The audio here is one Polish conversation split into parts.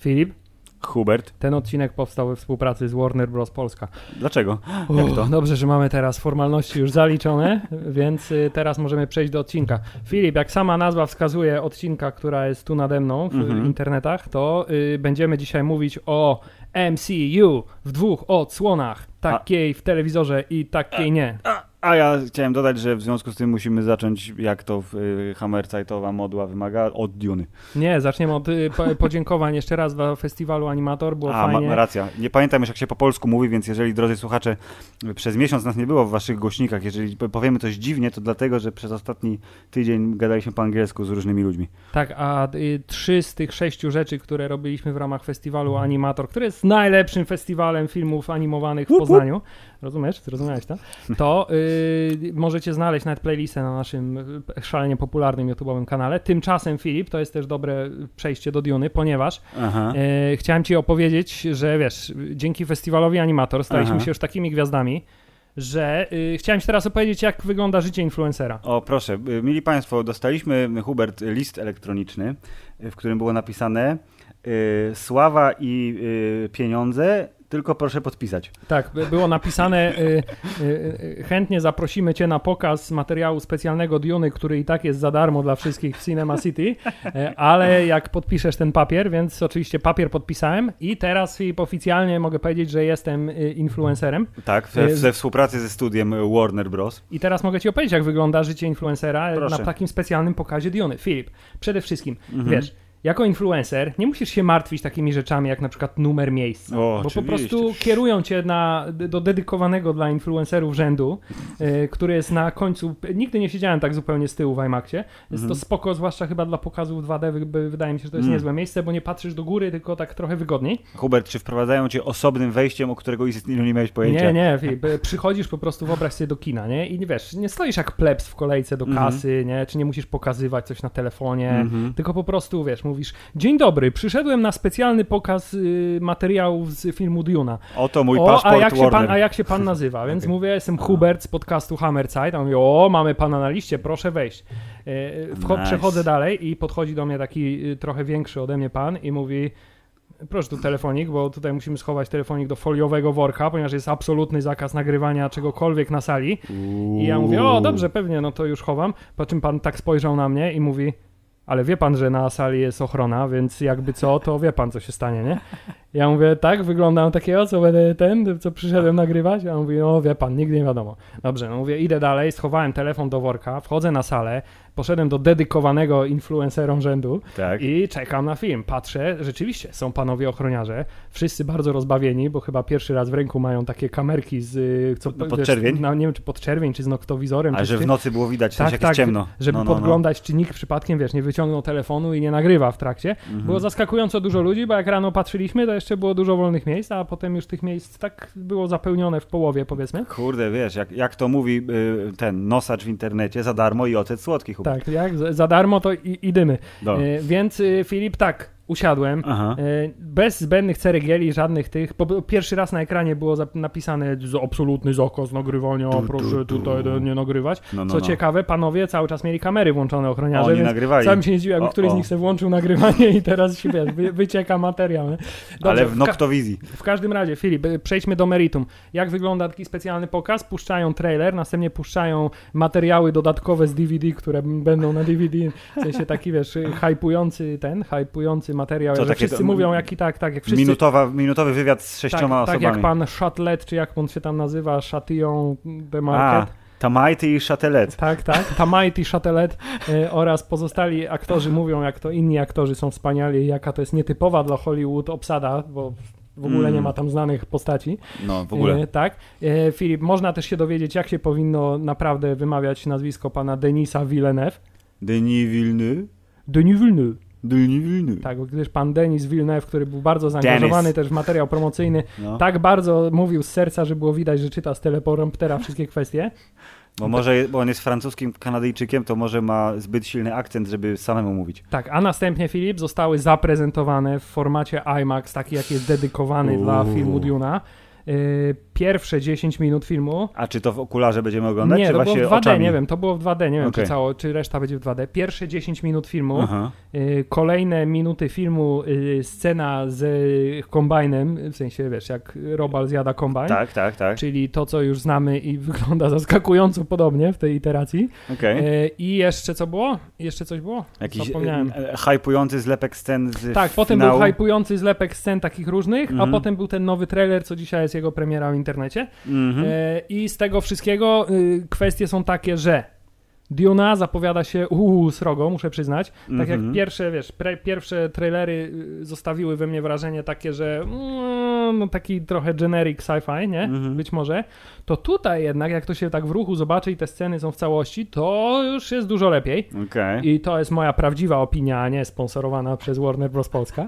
Filip, Hubert. ten odcinek powstał we współpracy z Warner Bros. Polska. Dlaczego? Jak to? Dobrze, że mamy teraz formalności już zaliczone, więc y, teraz możemy przejść do odcinka. Filip, jak sama nazwa wskazuje odcinka, która jest tu nade mną w Mhm. internetach, to y, będziemy dzisiaj mówić o MCU w dwóch odsłonach. Takiej w telewizorze i takiej nie. A ja chciałem dodać, że w związku z tym musimy zacząć, jak to y, Hammerzeitowa modła wymaga, od Duny. Nie, zaczniemy od y, po, podziękowań jeszcze raz dla festiwalu Animator, było A, fajnie. ma racja. Nie pamiętam już, jak się po polsku mówi, więc jeżeli, drodzy słuchacze, przez miesiąc nas nie było w waszych głośnikach, jeżeli po- powiemy coś dziwnie, to dlatego, że przez ostatni tydzień gadaliśmy po angielsku z różnymi ludźmi. Tak, a y, trzy z tych sześciu rzeczy, które robiliśmy w ramach festiwalu Animator, który jest najlepszym festiwalem filmów animowanych w łup. Poznaniu, rozumiesz? Zrozumiałeś to? To y, możecie znaleźć nawet playlistę na naszym szalenie popularnym YouTube'owym kanale. Tymczasem, Filip, to jest też dobre przejście do Duny, ponieważ Aha. y, chciałem ci opowiedzieć, że wiesz, dzięki festiwalowi Animator staliśmy Aha. się już takimi gwiazdami, że y, chciałem ci teraz opowiedzieć, jak wygląda życie influencera. O, proszę. y, Mili Państwo, dostaliśmy, Hubert, list elektroniczny, y, w którym było napisane y, sława i y, pieniądze, tylko proszę podpisać. Tak, by- było napisane, y, y, y, chętnie zaprosimy Cię na pokaz materiału specjalnego Duny, który i tak jest za darmo dla wszystkich w Cinema City, e, ale jak podpiszesz ten papier, więc oczywiście papier podpisałem i teraz Filip, oficjalnie mogę powiedzieć, że jestem y, influencerem Tak, we, Y, we współpracy ze studiem Warner Bros. i teraz mogę Ci opowiedzieć, jak wygląda życie influencera Proszę. na takim specjalnym pokazie Duny. Filip, przede wszystkim, Mhm. wiesz, jako influencer nie musisz się martwić takimi rzeczami jak na przykład numer miejsca, O, bo po oczywiście. prostu kierują cię na, do dedykowanego dla influencerów rzędu, e, który jest na końcu, nigdy nie siedziałem tak zupełnie z tyłu w IMAXie, jest to spoko, zwłaszcza chyba dla pokazów 2D, wy- wy- wydaje mi się, że to jest Mhm. niezłe miejsce, bo nie patrzysz do góry, tylko tak trochę wygodniej. Hubert, czy wprowadzają cię osobnym wejściem, o którego istnieniu nie miałeś pojęcia? Nie, nie, przychodzisz po prostu, wyobraź sobie do kina, nie? I wiesz, nie stoisz jak plebs w kolejce do Mhm. kasy, nie? Czy nie musisz pokazywać coś na telefonie, Mhm. tylko po prostu, wiesz, mówisz, dzień dobry, przyszedłem na specjalny pokaz y, materiałów z filmu Duna. Oto mój o, paszport a jak, się pan, a jak się pan nazywa? Więc Okej. mówię, jestem Hubert z podcastu Hammerzeit. A on mówi, o, mamy pana na liście, proszę wejść. E, wcho- Nice. Przechodzę dalej i podchodzi do mnie taki y, trochę większy ode mnie pan i mówi, proszę tu telefonik, bo tutaj musimy schować telefonik do foliowego worka, ponieważ jest absolutny zakaz nagrywania czegokolwiek na sali. I ja mówię, o dobrze, pewnie, no to już chowam. Po czym pan tak spojrzał na mnie i mówi, ale wie pan, że na sali jest ochrona, więc jakby co, to wie pan, co się stanie, nie? Ja mówię, tak, wyglądam takiego, co będę ten, co przyszedłem nagrywać? Ja mówię, no wie pan, nigdy nie wiadomo. Dobrze, no mówię, idę dalej, schowałem telefon do worka, wchodzę na salę, poszedłem do dedykowanego influencerom rzędu Tak. i czekam na film. Patrzę, rzeczywiście są panowie ochroniarze, wszyscy bardzo rozbawieni, bo chyba pierwszy raz w ręku mają takie kamerki z... y, Co, No, podczerwień? No, nie wiem, czy podczerwień, czy z noktowizorem, A czy że w nocy było widać, tak, jak tak, ciemno. żeby No, no, no. podglądać, czy nikt przypadkiem, wiesz, nie wyciągnął telefonu i nie nagrywa w trakcie. Mhm. Było zaskakująco dużo ludzi, bo jak rano patrzyliśmy, to jeszcze było dużo wolnych miejsc, a potem już tych miejsc tak było zapełnione w połowie, powiedzmy. Kurde, wiesz, jak, jak to mówi y, ten nosacz w internecie, za darmo i ocet słodki, Tak, jak za darmo to i, i dymy. No. E, więc y, Filip, tak, usiadłem. Aha. E, Bez zbędnych ceregieli, żadnych tych. Po, pierwszy raz na ekranie było napisane absolutny zakaz nagrywania, tu, proszę tu. tutaj nie nagrywać. No, no, Co no. ciekawe, panowie cały czas mieli kamery włączone ochroniarze, Oni więc nagrywali. sam się nie zdziwił, jakby któryś z nich sobie włączył nagrywanie i teraz się wy, wycieka materiał. Nie? Ale w ka- noktowizji. w każdym razie, Filip, y, przejdźmy do meritum. Jak wygląda taki specjalny pokaz? Puszczają trailer, następnie puszczają materiały dodatkowe z DVD, które będą na DVD. W sensie taki, wiesz, hypujący ten, hypujący materiał. Co, że takie wszyscy to- mówią, jak i tak, tak, jak wszyscy... Minutowa, minutowy wywiad z tak, sześcioma tak osobami. jak pan Chatelet, czy jak on się tam nazywa, Chatillon de A, Market. Tamajty i Chatelet. Tak, tak. Tamajti, Chatelet y, oraz pozostali aktorzy mówią, jak to inni aktorzy są wspaniali, i jaka to jest nietypowa dla Hollywood obsada, bo w ogóle Mm. nie ma tam znanych postaci. No, w ogóle. E, tak. E, Filip, można też się dowiedzieć, jak się powinno naprawdę wymawiać nazwisko pana Denisa Villeneuve. Denis Villeneuve. Denis Villeneuve. Denis Villeneuve. Tak, bo gdyż pan Denis Villeneuve, który był bardzo zaangażowany Denis. też w materiał promocyjny, No. tak bardzo mówił z serca, że było widać, że czyta z telepromptera wszystkie kwestie. Bo może, bo on jest francuskim Kanadyjczykiem, to może ma zbyt silny akcent, żeby samemu mówić. Tak, a następnie, Filip, zostały zaprezentowane w formacie IMAX, taki jak jest dedykowany dla Uuu. filmu Duna. E, pierwsze 10 minut filmu. A czy to w okularze będziemy oglądać, Nie, czy to było w właśnie 2D, oczami? nie wiem, to było w 2D, nie wiem, Okej. czy, cało, czy reszta będzie w 2D. Pierwsze 10 minut filmu, y, kolejne minuty filmu, y, scena z y, kombajnem, w sensie, wiesz, jak Robal zjada kombajn. Tak, tak, tak. Czyli to, co już znamy i wygląda zaskakująco podobnie w tej iteracji. E, I jeszcze co było? Jeszcze coś było? Jakiś Zapomniałem. hypujący zlepek scen z Tak, potem finału. był hypujący zlepek scen takich różnych, Mhm. a potem był ten nowy trailer, co dzisiaj jest jego premiera w internecie. Mhm. E, I z tego wszystkiego y, kwestie są takie, że Duna zapowiada się uuu, srogo, muszę przyznać. Tak jak Mhm. pierwsze, wiesz, pre, pierwsze trailery y, zostawiły we mnie wrażenie takie, że mm, no taki trochę generic sci-fi, nie? Mhm. Być może. To tutaj jednak, jak to się tak w ruchu zobaczy i te sceny są w całości, to już jest dużo lepiej. Okej. I to jest moja prawdziwa opinia, a nie sponsorowana przez Warner Bros. Polska.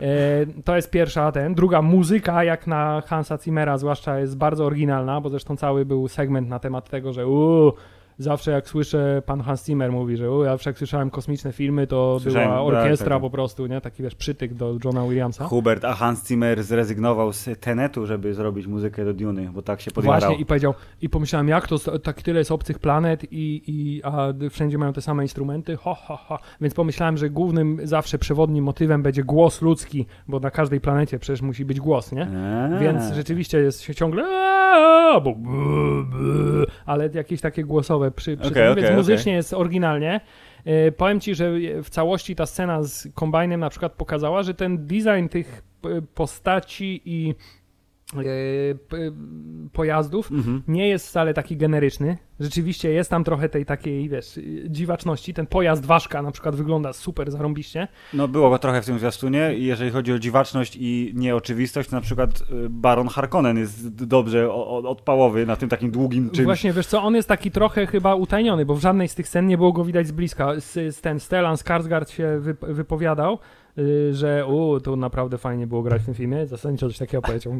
E, to jest pierwsza ten. Druga, muzyka jak na Hansa Zimmera zwłaszcza jest bardzo oryginalna, bo zresztą cały był segment na temat tego, że uuu, zawsze jak słyszę, pan Hans Zimmer mówi, że uuu, zawsze jak słyszałem kosmiczne filmy, to Słyszałem, była tak, orkiestra tak, tak. po prostu, nie? Taki wiesz, przytyk do Johna Williamsa. Hubert, a Hans Zimmer zrezygnował z Tenetu, żeby zrobić muzykę do Duny, bo tak się podjarał. Właśnie i powiedział, i pomyślałem, jak to, tak tyle jest obcych planet i, i a wszędzie mają te same instrumenty, ho, ho, ho. Więc pomyślałem, że głównym zawsze przewodnim motywem będzie głos ludzki, bo na każdej planecie przecież musi być głos, nie? Eee. Więc rzeczywiście jest się ciągle albo ale jakieś takie głosowe przy, przy Okej, tym, okej, więc muzycznie jest oryginalnie. E, powiem ci, że w całości ta scena z kombajnem na przykład pokazała, że ten design tych p- postaci i e, pojazdów Mhm. nie jest wcale taki generyczny. Rzeczywiście jest tam trochę tej takiej, wiesz, dziwaczności. Ten pojazd ważka na przykład wygląda super zarąbiście. No było go trochę w tym zwiastunie i jeżeli chodzi o dziwaczność i nieoczywistość, to na przykład y, Baron Harkonnen jest dobrze odpałowy na tym takim długim czymś. Właśnie, wiesz co, on jest taki trochę chyba utajniony, bo w żadnej z tych scen nie było go widać z bliska. Z, z ten Stellan Skarsgård się wyp- wypowiadał, że u, to naprawdę fajnie było grać w tym filmie. Zasadniczo coś takiego powiedział,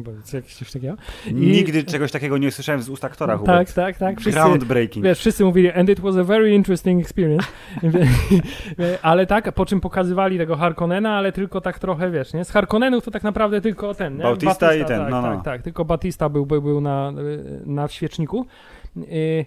coś takiego. I- Nigdy czegoś takiego nie słyszałem z ust aktora, Hubert. Tak, tak, tak. Wszyscy, Groundbreaking. Wiesz, wszyscy mówili, and it was a very interesting experience. ale tak, po czym pokazywali tego Harkonnena, ale tylko tak trochę, wiesz, nie? Z Harkonnenów to tak naprawdę tylko ten, nie? Bautista i ten, tak, no, no. Tak, tak, tylko Batista był, był, był na, na świeczniku. Y,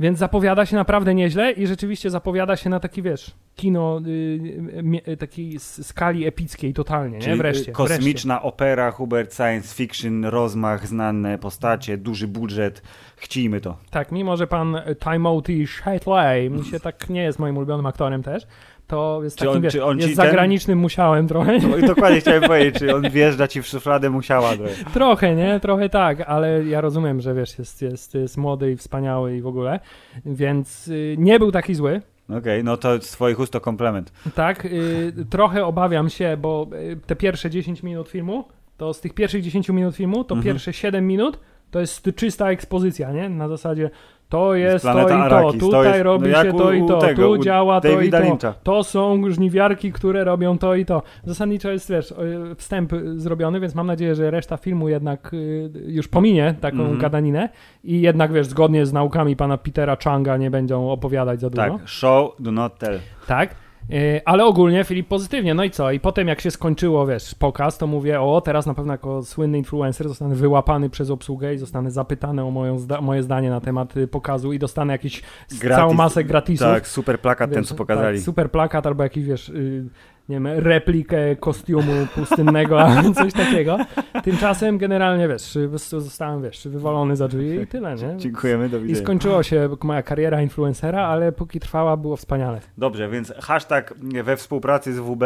więc zapowiada się naprawdę nieźle i rzeczywiście zapowiada się na taki, wiesz, kino y, mie- y, takiej skali epickiej totalnie, nie? Czyli Wreszcie. y, kosmiczna opera, Hubert, science fiction, rozmach, znane postacie, duży budżet. Chcijmy to. Tak, mimo że pan Timothy Chalamet mi się tak nie jest moim ulubionym aktorem też, to jest Czy takim, on- wiesz, czy on jest ten- zagranicznym musiałem trochę. No dokładnie chciałem powiedzieć, czy on wjeżdża ci w szufladę musiała. trochę. trochę, nie? Trochę tak, ale ja rozumiem, że wiesz, jest, jest, jest młody i wspaniały i w ogóle, więc y, nie był taki zły. Okej, no to z twoich ust to komplement. Tak, y, trochę obawiam się, bo y, te pierwsze 10 minut filmu, to z tych pierwszych 10 minut filmu, to Mhm. pierwsze 7 minut to jest czysta ekspozycja, nie? Na zasadzie to jest to i to, Arrakis, to tutaj jest- robi no się u- to i to, tego, tu działa to i to. Lyncha. To są żniwiarki, które robią to i to. Zasadniczo jest, wiesz, wstęp y, zrobiony, więc mam nadzieję, że reszta filmu jednak y, już pominie taką Mhm. gadaninę i jednak, wiesz, zgodnie z naukami pana Petera Changa nie będą opowiadać za dużo. Tak, show, do not tell. Tak. Yy, Ale ogólnie Filip pozytywnie. No i co? I potem jak się skończyło, wiesz, pokaz, to mówię, o teraz na pewno jako słynny influencer zostanę wyłapany przez obsługę i zostanę zapytany o moją zda- moje zdanie na temat y, pokazu i dostanę jakiś Gratis. całą masę gratisów. Tak, super plakat ten, Wiesz, co pokazali. Tak, super plakat albo jakiś, wiesz, y, nie wiem, replikę kostiumu pustynnego, albo coś takiego. Tymczasem generalnie, wiesz, zostałem, wiesz, wywalony za drzwi i tyle, nie? Dziękujemy, do I widzenia. skończyło się moja kariera influencera, ale póki trwała, było wspaniale. Dobrze, więc hashtag we współpracy z WB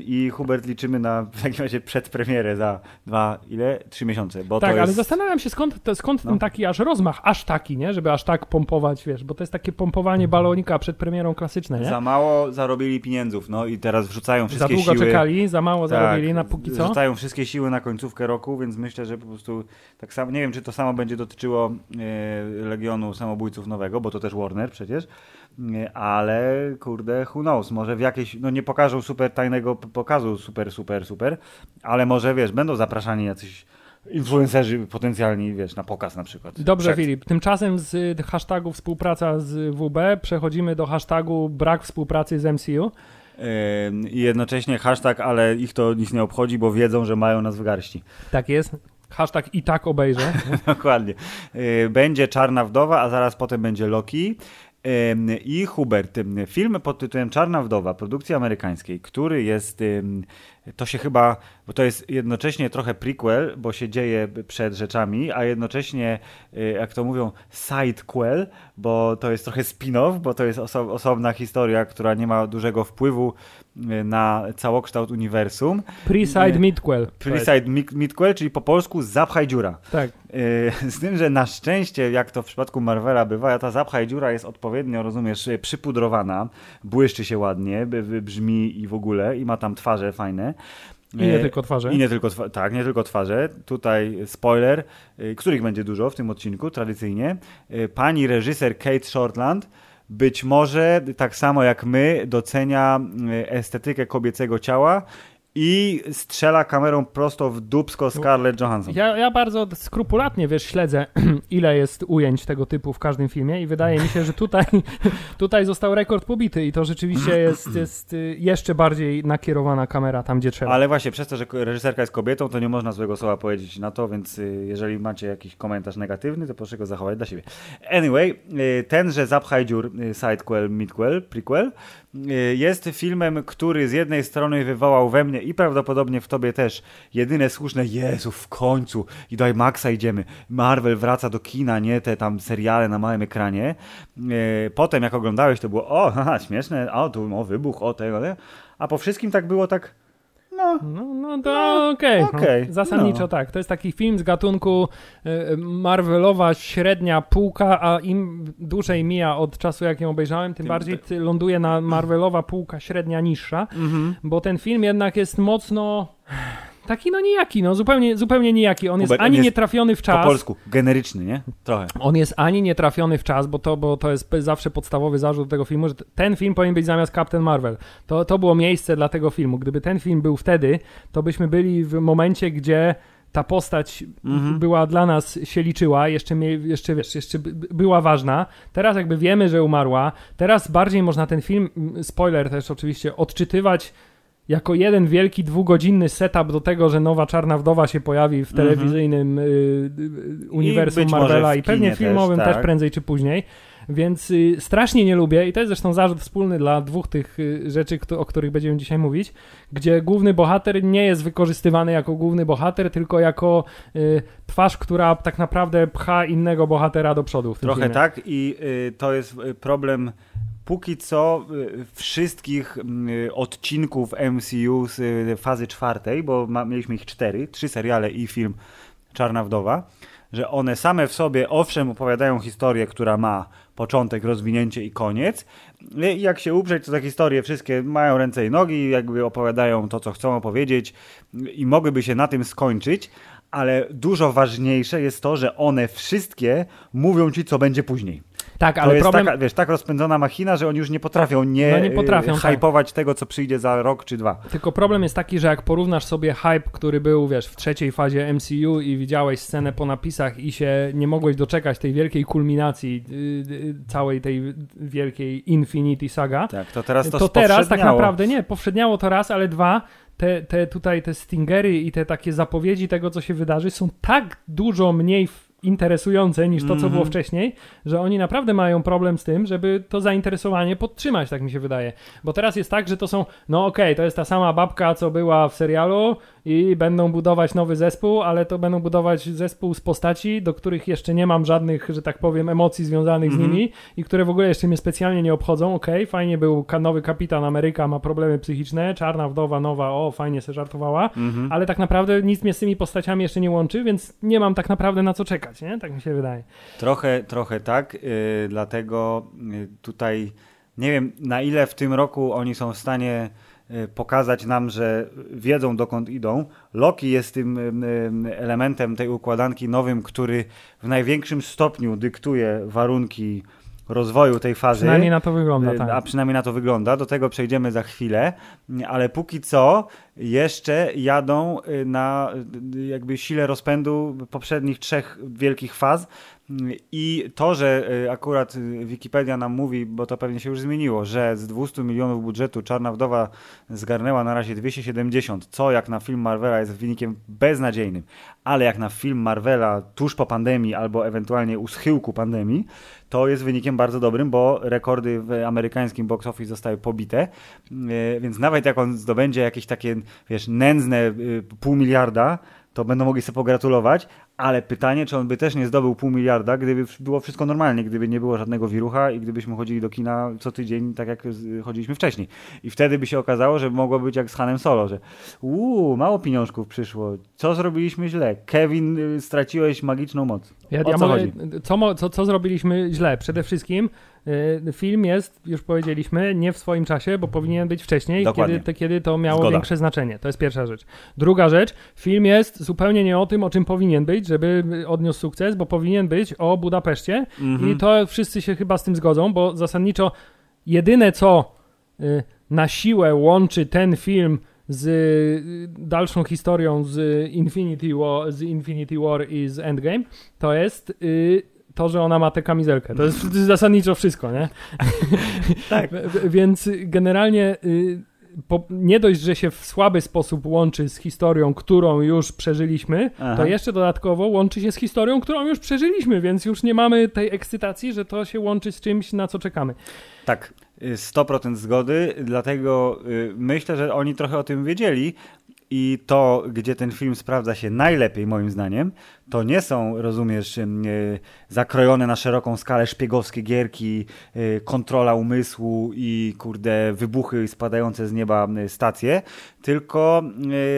i Hubert liczymy na w takim razie przedpremierę za dwa, ile? Trzy miesiące, bo Tak, ale jest... zastanawiam się skąd, to, skąd No. ten taki aż rozmach, aż taki, nie? Żeby aż tak pompować, wiesz, bo to jest takie pompowanie balonika przed premierą klasyczne, nie? Za mało zarobili pieniędzów, no i teraz wrzucają Za wszystkie długo siły... czekali, za mało Tak, zarobili na póki co. Rzucają wszystkie siły na końcówkę roku, więc myślę, że po prostu tak samo, nie wiem czy to samo będzie dotyczyło e, Legionu Samobójców Nowego, bo to też Warner przecież, ale kurde, who knows, może w jakiejś, no nie pokażą super tajnego pokazu, super, super, super, ale może wiesz, będą zapraszani jacyś influencerzy potencjalni, wiesz, na pokaz na przykład. Dobrze, Przed- Filip. Tymczasem z y, hashtagu współpraca z WB przechodzimy do hashtagu brak współpracy z MCU. I jednocześnie hashtag, ale ich to nic nie obchodzi, bo wiedzą, że mają nas w garści. Tak jest. Hashtag i tak obejrzę. Dokładnie. Y, będzie Czarna Wdowa, a zaraz potem będzie Loki. I Hubert. Film pod tytułem Czarna Wdowa, produkcji amerykańskiej, który jest, to się chyba, bo to jest jednocześnie trochę prequel, bo się dzieje przed rzeczami, a jednocześnie, y, jak to mówią, sidequel, bo to jest trochę spin-off, bo to jest oso osobna historia, która nie ma dużego wpływu y, na całokształt uniwersum. Pre-side Nie. midquel. Pre-side mi- midquel, czyli po polsku zapchaj dziura. Tak. Z tym, że na szczęście, jak to w przypadku Marvela bywa, ta zapchaj dziura jest odpowiednio, rozumiesz, przypudrowana, błyszczy się ładnie, brzmi i w ogóle, i ma tam twarze fajne. I nie Yy, tylko twarze. I nie tylko, twa- tak, nie tylko twarze. Tutaj spoiler, yy, których będzie dużo w tym odcinku, tradycyjnie. Yy, Pani reżyser Kate Shortland być może tak samo jak my docenia estetykę kobiecego ciała i strzela kamerą prosto w dupsko Scarlett Johansson. Ja, ja bardzo skrupulatnie, wiesz, śledzę, ile jest ujęć tego typu w każdym filmie i wydaje mi się, że tutaj, tutaj został rekord pobity i to rzeczywiście jest, jest y, jeszcze bardziej nakierowana kamera tam, gdzie trzeba. Ale właśnie przez to, że reżyserka jest kobietą, to nie można złego słowa powiedzieć na to, więc y, jeżeli macie jakiś komentarz negatywny, to proszę go zachować dla siebie. Anyway, y, tenże Zapchaj dziur sidequel, midquel, prequel jest filmem, który z jednej strony wywołał we mnie i prawdopodobnie w tobie też jedyne słuszne Jezu, w końcu i do IMAXa idziemy. Marvel wraca do kina, nie te tam seriale na małym ekranie. Y, Potem jak oglądałeś, to było o, haha, śmieszne, o, tu o, wybuch, o tego, a po wszystkim tak było tak no, No, no to okej. okej, no, zasadniczo no. tak. To jest taki film z gatunku y, Marvelowa średnia półka, a im dłużej mija od czasu, jak ją obejrzałem, tym, Tym- bardziej ty- ląduje na Marvelowa półka średnia niższa, bo ten film jednak jest mocno taki no nijaki, no zupełnie, zupełnie nijaki. On jest Hubert, on ani jest nietrafiony w Po czas. polsku, generyczny, nie? Trochę. On jest ani nietrafiony w czas, bo to, bo to jest zawsze podstawowy zarzut tego filmu, że ten film powinien być zamiast Captain Marvel. To, to było miejsce dla tego filmu. Gdyby ten film był wtedy, to byśmy byli w momencie, gdzie ta postać Mhm. była dla nas, się liczyła, jeszcze, jeszcze wiesz, jeszcze by- by- była ważna. Teraz jakby wiemy, że umarła, teraz bardziej można ten film, spoiler też oczywiście, odczytywać jako jeden wielki dwugodzinny setup do tego, że nowa Czarna Wdowa się pojawi w Mhm. telewizyjnym y, y, uniwersum może Marvela i pewnie filmowym też, też, tak. prędzej czy później. Więc y, strasznie nie lubię, i to jest zresztą zarzut wspólny dla dwóch tych y, rzeczy, kto, o których będziemy dzisiaj mówić, gdzie główny bohater nie jest wykorzystywany jako główny bohater, tylko jako twarz, która tak naprawdę pcha innego bohatera do przodu Trochę filmie. tak i to jest problem póki co y, wszystkich y, odcinków MCU z y, fazy czwartej, bo mieliśmy ich cztery, trzy seriale i film Czarna Wdowa, że one same w sobie owszem opowiadają historię, która ma początek, rozwinięcie i koniec. I jak się uprzeć, to te historie wszystkie mają ręce i nogi, jakby opowiadają to, co chcą opowiedzieć i mogłyby się na tym skończyć, ale dużo ważniejsze jest to, że one wszystkie mówią ci, co będzie później. Tak, To ale jest problem... taka, wiesz, tak rozpędzona machina, że oni już nie potrafią nie, No nie potrafią, y, tak. hypować tego, co przyjdzie za rok czy dwa. Tylko problem jest taki, że jak porównasz sobie hype, który był, wiesz, w trzeciej fazie MCU i widziałeś scenę po napisach i się nie mogłeś doczekać tej wielkiej kulminacji yy, całej tej wielkiej Infinity Saga, Tak, to teraz to, to teraz tak naprawdę nie, powszedniało to raz, ale dwa, te, te tutaj te stingery i te takie zapowiedzi tego, co się wydarzy, są tak dużo mniej w- interesujące niż to, co Mhm. było wcześniej, że oni naprawdę mają problem z tym, żeby to zainteresowanie podtrzymać, tak mi się wydaje. Bo teraz jest tak, że to są, no okej, to jest ta sama babka, co była w serialu i będą budować nowy zespół, ale to będą budować zespół z postaci, do których jeszcze nie mam żadnych, że tak powiem, emocji związanych z Mhm. nimi i które w ogóle jeszcze mnie specjalnie nie obchodzą. Okej, fajnie był nowy kapitan Ameryka, ma problemy psychiczne, czarna wdowa nowa, o, fajnie se żartowała, Mhm. ale tak naprawdę nic mnie z tymi postaciami jeszcze nie łączy, więc nie mam tak naprawdę na co czekać, nie? Tak mi się wydaje. Trochę, trochę tak, yy, dlatego yy, tutaj nie wiem na ile w tym roku oni są w stanie yy, pokazać nam, że wiedzą dokąd idą. Loki jest tym yy, elementem tej układanki nowym, który w największym stopniu dyktuje warunki rozwoju tej fazy. Przynajmniej na to wygląda, Y, tak. A przynajmniej na to wygląda. Do tego przejdziemy za chwilę. Ale póki co jeszcze jadą y, na y, jakby sile rozpędu poprzednich trzech wielkich faz, i to, że y, akurat Wikipedia nam mówi, bo to pewnie się już zmieniło, że z 200 milionów budżetu Czarna Wdowa zgarnęła na razie 270, co jak na film Marvela jest wynikiem beznadziejnym, ale jak na film Marvela tuż po pandemii albo ewentualnie u schyłku pandemii, to jest wynikiem bardzo dobrym, bo rekordy w amerykańskim box office zostały pobite, więc nawet jak on zdobędzie jakieś takie, wiesz, nędzne y, pół miliarda, to będą mogli sobie pogratulować, ale pytanie, czy on by też nie zdobył pół miliarda, gdyby było wszystko normalnie, gdyby nie było żadnego wirucha i gdybyśmy chodzili do kina co tydzień, tak jak chodziliśmy wcześniej. I wtedy by się okazało, że mogło być jak z Hanem Solo, że uuu, mało pieniążków przyszło, co zrobiliśmy źle? Kevin, y, straciłeś magiczną moc. Ja, o ja co, mogę, co, co, co zrobiliśmy źle? Przede wszystkim film jest, już powiedzieliśmy, nie w swoim czasie, bo powinien być wcześniej, kiedy to, kiedy to miało Zgoda. większe znaczenie. To jest pierwsza rzecz. Druga rzecz, film jest zupełnie nie o tym, o czym powinien być, żeby odniósł sukces, bo powinien być o Budapeszcie mhm. i to wszyscy się chyba z tym zgodzą, bo zasadniczo jedyne co y, na siłę łączy ten film z y, dalszą historią z Infinity War, z Infinity War i z Endgame, to jest y, to, że ona ma tę kamizelkę. To jest zasadniczo wszystko, nie? tak. Więc generalnie po, nie dość, że się w słaby sposób łączy z historią, którą już przeżyliśmy, Aha. to jeszcze dodatkowo łączy się z historią, którą już przeżyliśmy, więc już nie mamy tej ekscytacji, że to się łączy z czymś, na co czekamy. Tak, 100% y, zgody, dlatego y, myślę, że oni trochę o tym wiedzieli, i to, gdzie ten film sprawdza się najlepiej, moim zdaniem, to nie są, rozumiesz, e, zakrojone na szeroką skalę szpiegowskie gierki, e, kontrola umysłu i kurde wybuchy spadające z nieba e, stacje, tylko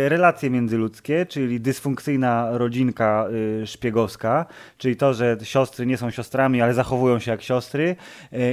relacje międzyludzkie, czyli dysfunkcyjna rodzinka szpiegowska, czyli to, że siostry nie są siostrami, ale zachowują się jak siostry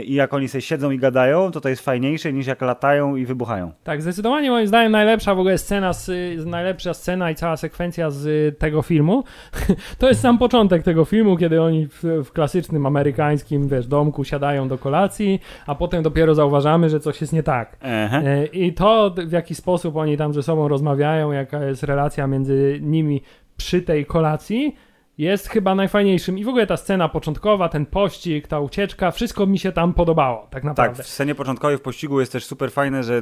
i jak oni sobie siedzą i gadają, to to jest fajniejsze niż jak latają i wybuchają. Tak, zdecydowanie moim zdaniem najlepsza w ogóle scena, z, najlepsza scena i cała sekwencja z tego filmu to jest sam początek tego filmu, kiedy oni w, w, klasycznym amerykańskim, wiesz, domku siadają do kolacji, a potem dopiero zauważamy, że coś jest nie tak. E, I to, w jaki sposób oni tam ze sobą rozmawiają, jaka jest relacja między nimi przy tej kolacji, jest chyba najfajniejszym. I w ogóle ta scena początkowa, ten pościg, ta ucieczka, wszystko mi się tam podobało, tak naprawdę. Tak, w scenie początkowej w pościgu jest też super fajne, że y,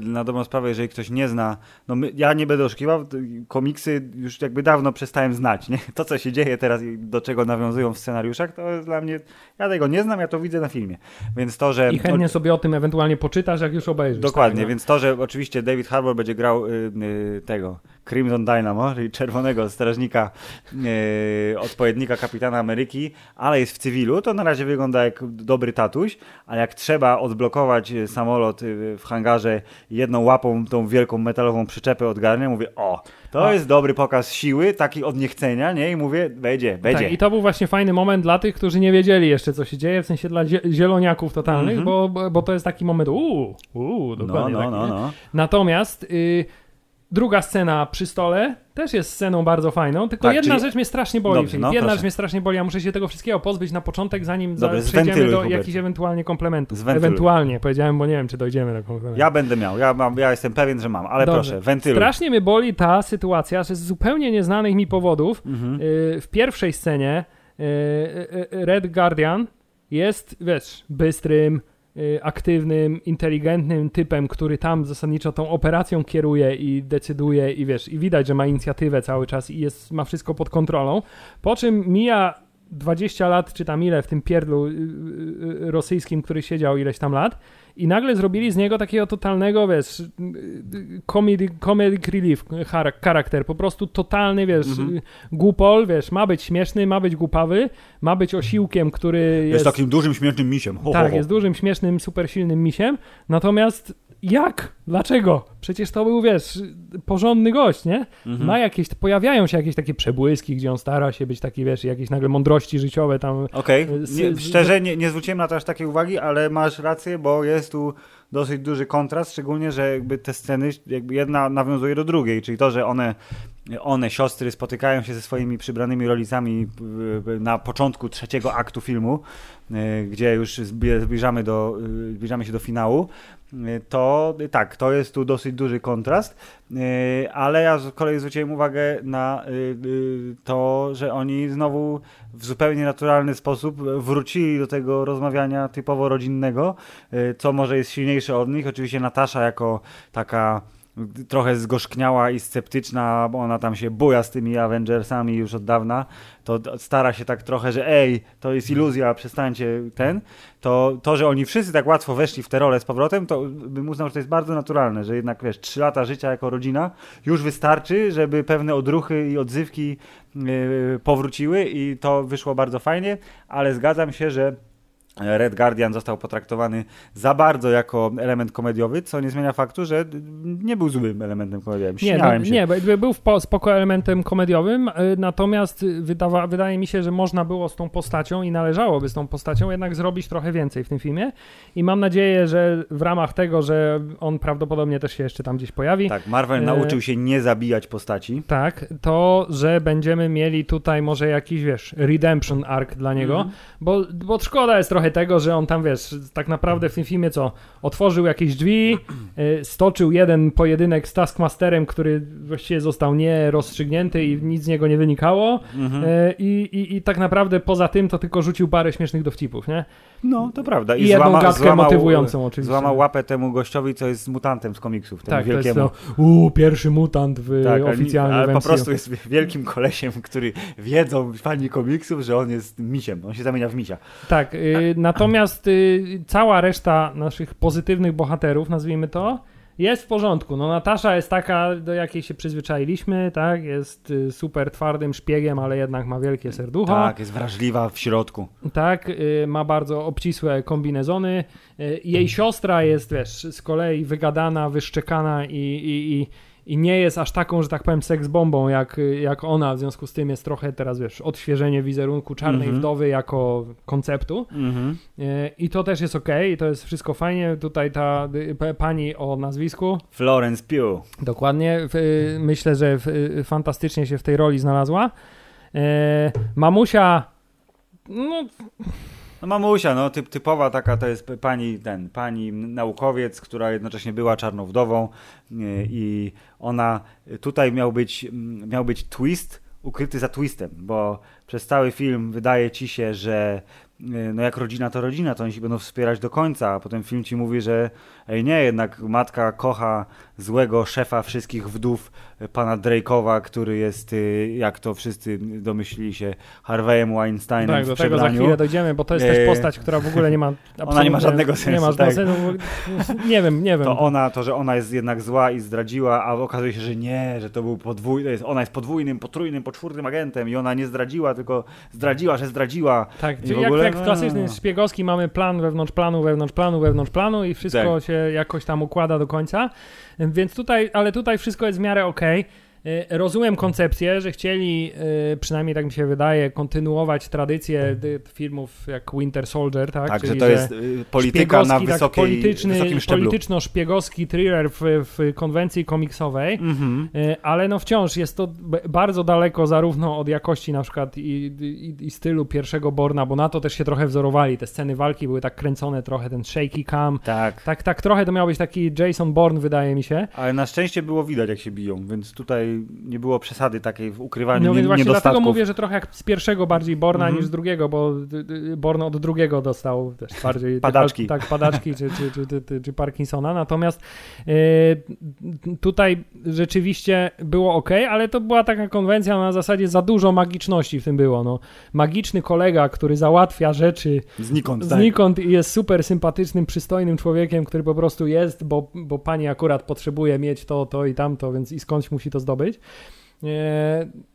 na dobrą sprawę, jeżeli ktoś nie zna, no my, ja nie będę oszukiwał, komiksy już jakby dawno przestałem znać, nie? To, co się dzieje teraz i do czego nawiązują w scenariuszach, to jest dla mnie, ja tego nie znam, ja to widzę na filmie. Więc to, że... I chętnie sobie o tym ewentualnie poczytasz, jak już obejrzysz. Dokładnie, tak, no. więc to, że oczywiście David Harbour będzie grał y, y, tego Crimson Dynamo, czyli czerwonego strażnika yy, odpowiednika kapitana Ameryki, ale jest w cywilu, to na razie wygląda jak dobry tatuś, a jak trzeba odblokować samolot w hangarze jedną łapą tą wielką metalową przyczepę odgarnia, mówię o, to a. jest dobry pokaz siły, taki od niechcenia, nie? I mówię, będzie, będzie. Tak, I to był właśnie fajny moment dla tych, którzy nie wiedzieli jeszcze, co się dzieje, w sensie dla zieloniaków totalnych, mm -hmm. bo, bo to jest taki moment, uuu, uuu, dokładnie no, no, tak, no, no. Natomiast... Yy, Druga scena przy stole też jest sceną bardzo fajną, tylko tak, jedna czyli... rzecz mnie strasznie boli. Dobrze, no, jedna proszę. rzecz mnie strasznie boli, ja muszę się tego wszystkiego pozbyć na początek, zanim Dobrze, przejdziemy do jakichś ewentualnie komplementów. Ewentualnie, powiedziałem, bo nie wiem, czy dojdziemy do komplementów. Ja będę miał, ja, mam, ja jestem pewien, że mam, ale Dobrze. proszę, wentyluj. Strasznie mnie boli ta sytuacja, że z zupełnie nieznanych mi powodów mhm. y, w pierwszej scenie y, y, Red Guardian jest, wiesz, bystrym, aktywnym, inteligentnym typem, który tam zasadniczo tą operacją kieruje i decyduje i wiesz, i widać, że ma inicjatywę cały czas i jest, ma wszystko pod kontrolą, po czym mija 20 lat, czy tam ile w tym pierdlu y, y, rosyjskim, który siedział ileś tam lat i nagle zrobili z niego takiego totalnego, wiesz, comedy, comedy relief charakter, po prostu totalny, wiesz, mhm. głupol, wiesz, ma być śmieszny, ma być głupawy, ma być osiłkiem, który jest... Jest takim dużym, śmiesznym misiem. Ho, tak, ho, ho. jest dużym, śmiesznym, super silnym misiem, natomiast jak? Dlaczego? Przecież to był, wiesz, porządny gość, nie? Mhm. Ma jakieś, pojawiają się jakieś takie przebłyski, gdzie on stara się być taki, wiesz, jakieś nagle mądrości życiowe tam. Okej, okay. szczerze nie, nie zwróciłem na to aż takiej uwagi, ale masz rację, bo jest tu dosyć duży kontrast, szczególnie, że jakby te sceny, jakby jedna nawiązuje do drugiej, czyli to, że one one, siostry, spotykają się ze swoimi przybranymi rodzicami na początku trzeciego aktu filmu, gdzie już zbliżamy, do, zbliżamy się do finału, to tak, to jest tu dosyć duży kontrast, ale ja z kolei zwróciłem uwagę na to, że oni znowu w zupełnie naturalny sposób wrócili do tego rozmawiania typowo rodzinnego, co może jest silniejsze od nich. Oczywiście Natasza jako taka trochę zgorzkniała i sceptyczna, bo ona tam się buja z tymi Avengersami już od dawna, to stara się tak trochę, że ej, to jest iluzja, przestańcie ten, to to, że oni wszyscy tak łatwo weszli w tę rolę z powrotem, to bym uznał, że to jest bardzo naturalne, że jednak wiesz, trzy lata życia jako rodzina już wystarczy, żeby pewne odruchy i odzywki yy, powróciły i to wyszło bardzo fajnie, ale zgadzam się, że Red Guardian został potraktowany za bardzo jako element komediowy, co nie zmienia faktu, że nie był złym elementem komediowym. Nie, no, nie, był spoko elementem komediowym, y, natomiast wydawa, wydaje mi się, że można było z tą postacią i należałoby z tą postacią jednak zrobić trochę więcej w tym filmie i mam nadzieję, że w ramach tego, że on prawdopodobnie też się jeszcze tam gdzieś pojawi. Tak, Marvel e... nauczył się nie zabijać postaci. Tak, to, że będziemy mieli tutaj może jakiś, wiesz, redemption arc dla niego, mm. bo, bo szkoda jest trochę trochę tego, że on tam, wiesz, tak naprawdę w tym filmie co, otworzył jakieś drzwi, y, stoczył jeden pojedynek z Taskmasterem, który właściwie został nierozstrzygnięty i nic z niego nie wynikało mhm. Y, i, i, i tak naprawdę poza tym to tylko rzucił parę śmiesznych dowcipów, nie? No, to prawda. I, I jedną złama, gadkę złamał, motywującą oczywiście. Złamał łapę temu gościowi, co jest mutantem z komiksów. tak, wielkiemu. to jest to, uu, pierwszy mutant w tak, oficjalnym Ale po prostu jest wielkim kolesiem, który wiedzą fani komiksów, że on jest misiem. On się zamienia w misia. Tak, y, natomiast y, cała reszta naszych pozytywnych bohaterów, nazwijmy to, jest w porządku. No Natasza jest taka, do jakiej się przyzwyczailiśmy, tak? Jest y, super twardym szpiegiem, ale jednak ma wielkie serducho. Tak, jest wrażliwa w środku. Tak, y, ma bardzo obcisłe kombinezony. Jej siostra jest, wiesz, z kolei wygadana, wyszczekana i, i, i i nie jest aż taką, że tak powiem, seks bombą jak, jak ona, w związku z tym jest trochę teraz, wiesz, odświeżenie wizerunku Czarnej mm -hmm. Wdowy jako konceptu mm -hmm. i to też jest ok, i to jest wszystko fajnie, tutaj ta pani o nazwisku Florence Pugh. Dokładnie, myślę, że fantastycznie się w tej roli znalazła. E, mamusia no no mamusia, no typ, typowa taka to jest pani, ten, pani naukowiec, która jednocześnie była czarną wdową i ona, tutaj miał być, miał być twist ukryty za twistem, bo przez cały film wydaje ci się, że no jak rodzina to rodzina, to oni się będą wspierać do końca, a potem film ci mówi, że ej nie, jednak matka kocha złego szefa wszystkich wdów pana Drake'owa, który jest, y, jak to wszyscy domyślili się, Harvey'em Weinsteinem Tak, do tego za chwilę dojdziemy, bo to jest też postać, która w ogóle nie ma Ona nie ma żadnego sensu. Nie ma tak. sensu. Nie wiem, nie wiem. To ona, to, że ona jest jednak zła i zdradziła, a okazuje się, że nie, że to był podwójny, ona jest podwójnym, potrójnym, poczwórnym agentem i ona nie zdradziła, tylko zdradziła, że zdradziła. Tak, czyli jak, jak w klasycznym no. szpiegowski mamy plan wewnątrz planu, wewnątrz planu, wewnątrz planu i wszystko tak. się jakoś tam układa do końca. Więc tutaj, ale tutaj wszystko jest w miarę ok. Y, rozumiem koncepcję, że chcieli, y, przynajmniej tak mi się wydaje, kontynuować tradycję filmów jak Winter Soldier, tak? Tak, Czyli, że to jest y, polityka na tak, wysokiej, tak, polityczny, wysokim szczeblu. Polityczno-szpiegowski thriller w, w konwencji komiksowej, mhm. ale no wciąż jest to bardzo daleko zarówno od jakości na przykład i, i, i, stylu pierwszego Borna, bo na to też się trochę wzorowali. Te sceny walki były tak kręcone trochę, ten shaky cam. Tak. Tak, tak trochę to miał być taki Jason Bourne, wydaje mi się. Ale na szczęście było widać, jak się biją, więc tutaj nie było przesady takiej w ukrywaniu No więc właśnie dlatego mówię, że trochę jak z pierwszego bardziej Borna mm -hmm. niż z drugiego, bo Born od drugiego dostał też bardziej padaczki. tak, padaczki czy, czy, czy, czy, czy Parkinsona. Natomiast tutaj rzeczywiście było ok, ale to była taka konwencja na zasadzie za dużo magiczności w tym było. No. Magiczny kolega, który załatwia rzeczy znikąd, znikąd tak. i jest super sympatycznym, przystojnym człowiekiem, który po prostu jest, bo, bo pani akurat potrzebuje mieć to, to i tamto, więc i skądś musi to zdobyć.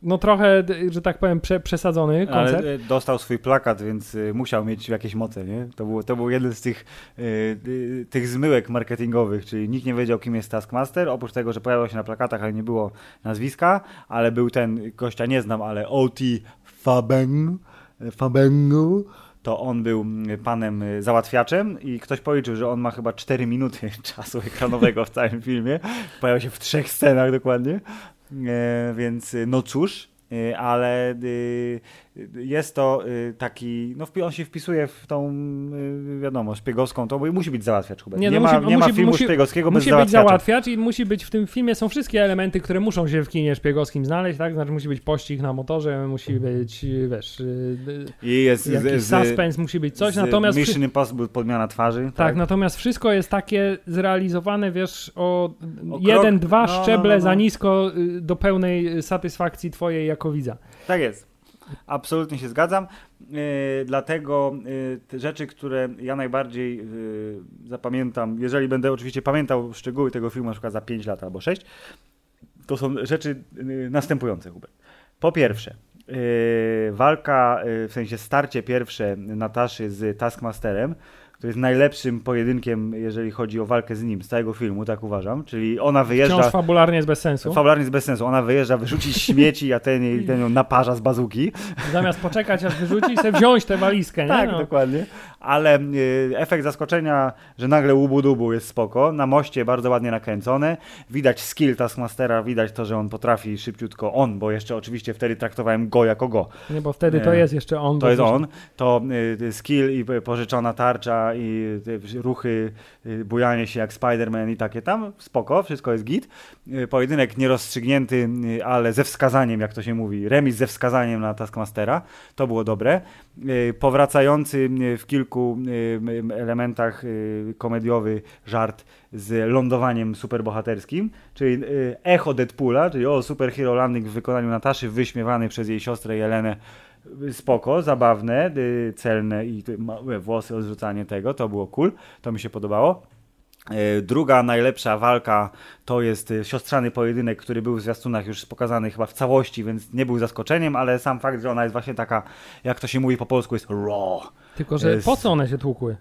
No trochę, że tak powiem, prze, przesadzony koncert. Ale dostał swój plakat, więc y, musiał mieć jakieś moce, nie? To był, to był jeden z tych, y, tych zmyłek marketingowych, czyli nikt nie wiedział, kim jest Taskmaster, oprócz tego, że pojawiał się na plakatach, ale nie było nazwiska, ale był ten, gościa nie znam, ale O.T. Fabeng, Fabengu, to on był panem załatwiaczem i ktoś policzył, że on ma chyba 4 minuty czasu ekranowego w całym filmie. Pojawił się w trzech scenach dokładnie. E, więc no cóż, e, ale jest to taki, no on się wpisuje w tą, wiadomo, szpiegowską, to bo musi być załatwiacz chyba. Nie, no nie ma, musi, nie ma musi, filmu musi, szpiegowskiego musi bez być załatwiacz i musi być w tym filmie, są wszystkie elementy, które muszą się w kinie szpiegowskim znaleźć, tak? Znaczy musi być pościg na motorze, musi być, wiesz, I jest, jakiś z, suspense, musi być coś, natomiast... Mission Impossible podmiana twarzy. Tak? tak, natomiast wszystko jest takie zrealizowane, wiesz, o, o jeden, krok, dwa no, no szczeble no, no, za nisko y, do pełnej satysfakcji twojej jako widza. Tak jest. Absolutnie się zgadzam. Yy, dlatego yy, te rzeczy, które ja najbardziej yy, zapamiętam, jeżeli będę oczywiście pamiętał szczegóły tego filmu na przykład za 5 lat albo 6, to są rzeczy następujące, Hubert. Po pierwsze, walka, w sensie starcie pierwsze Nataszy z Taskmasterem, to jest najlepszym pojedynkiem, jeżeli chodzi o walkę z nim, z całego filmu, tak uważam. Czyli ona wyjeżdża. Wciąż fabularnie jest bez sensu. Fabularnie jest bez sensu. Ona wyjeżdża wyrzucić śmieci, a ten, ten ją naparza z bazuki. Zamiast poczekać, aż wyrzuci, sobie wziąć tę walizkę, nie? Tak, no. dokładnie. Ale y, efekt zaskoczenia, że nagle łubu-dubu jest spoko. Na moście bardzo ładnie nakręcone. Widać skill Taskmastera, widać to, że on potrafi szybciutko on, bo jeszcze oczywiście wtedy traktowałem go jako go. Nie, bo wtedy to jest jeszcze on. To jest on. To y, skill i pożyczona tarcza i ruchy, y, bujanie się jak Spider-Man i takie tam, spoko, wszystko jest git. Y, pojedynek nierozstrzygnięty, y, ale ze wskazaniem, jak to się mówi, remis ze wskazaniem na Taskmastera, to było dobre. Powracający w kilku elementach komediowy żart z lądowaniem superbohaterskim, czyli echo Deadpoola, czyli o, superhero landing w wykonaniu Nataszy, wyśmiewany przez jej siostrę Jelenę spoko, zabawne, celne i włosy, odrzucanie tego, to było cool, to mi się podobało. E, druga najlepsza walka to jest y, siostrzany pojedynek, który był w zwiastunach już pokazany chyba w całości, więc nie był zaskoczeniem, ale sam fakt, że ona jest właśnie taka, jak to się mówi po polsku, jest raw, tylko, że po co one się tłukły?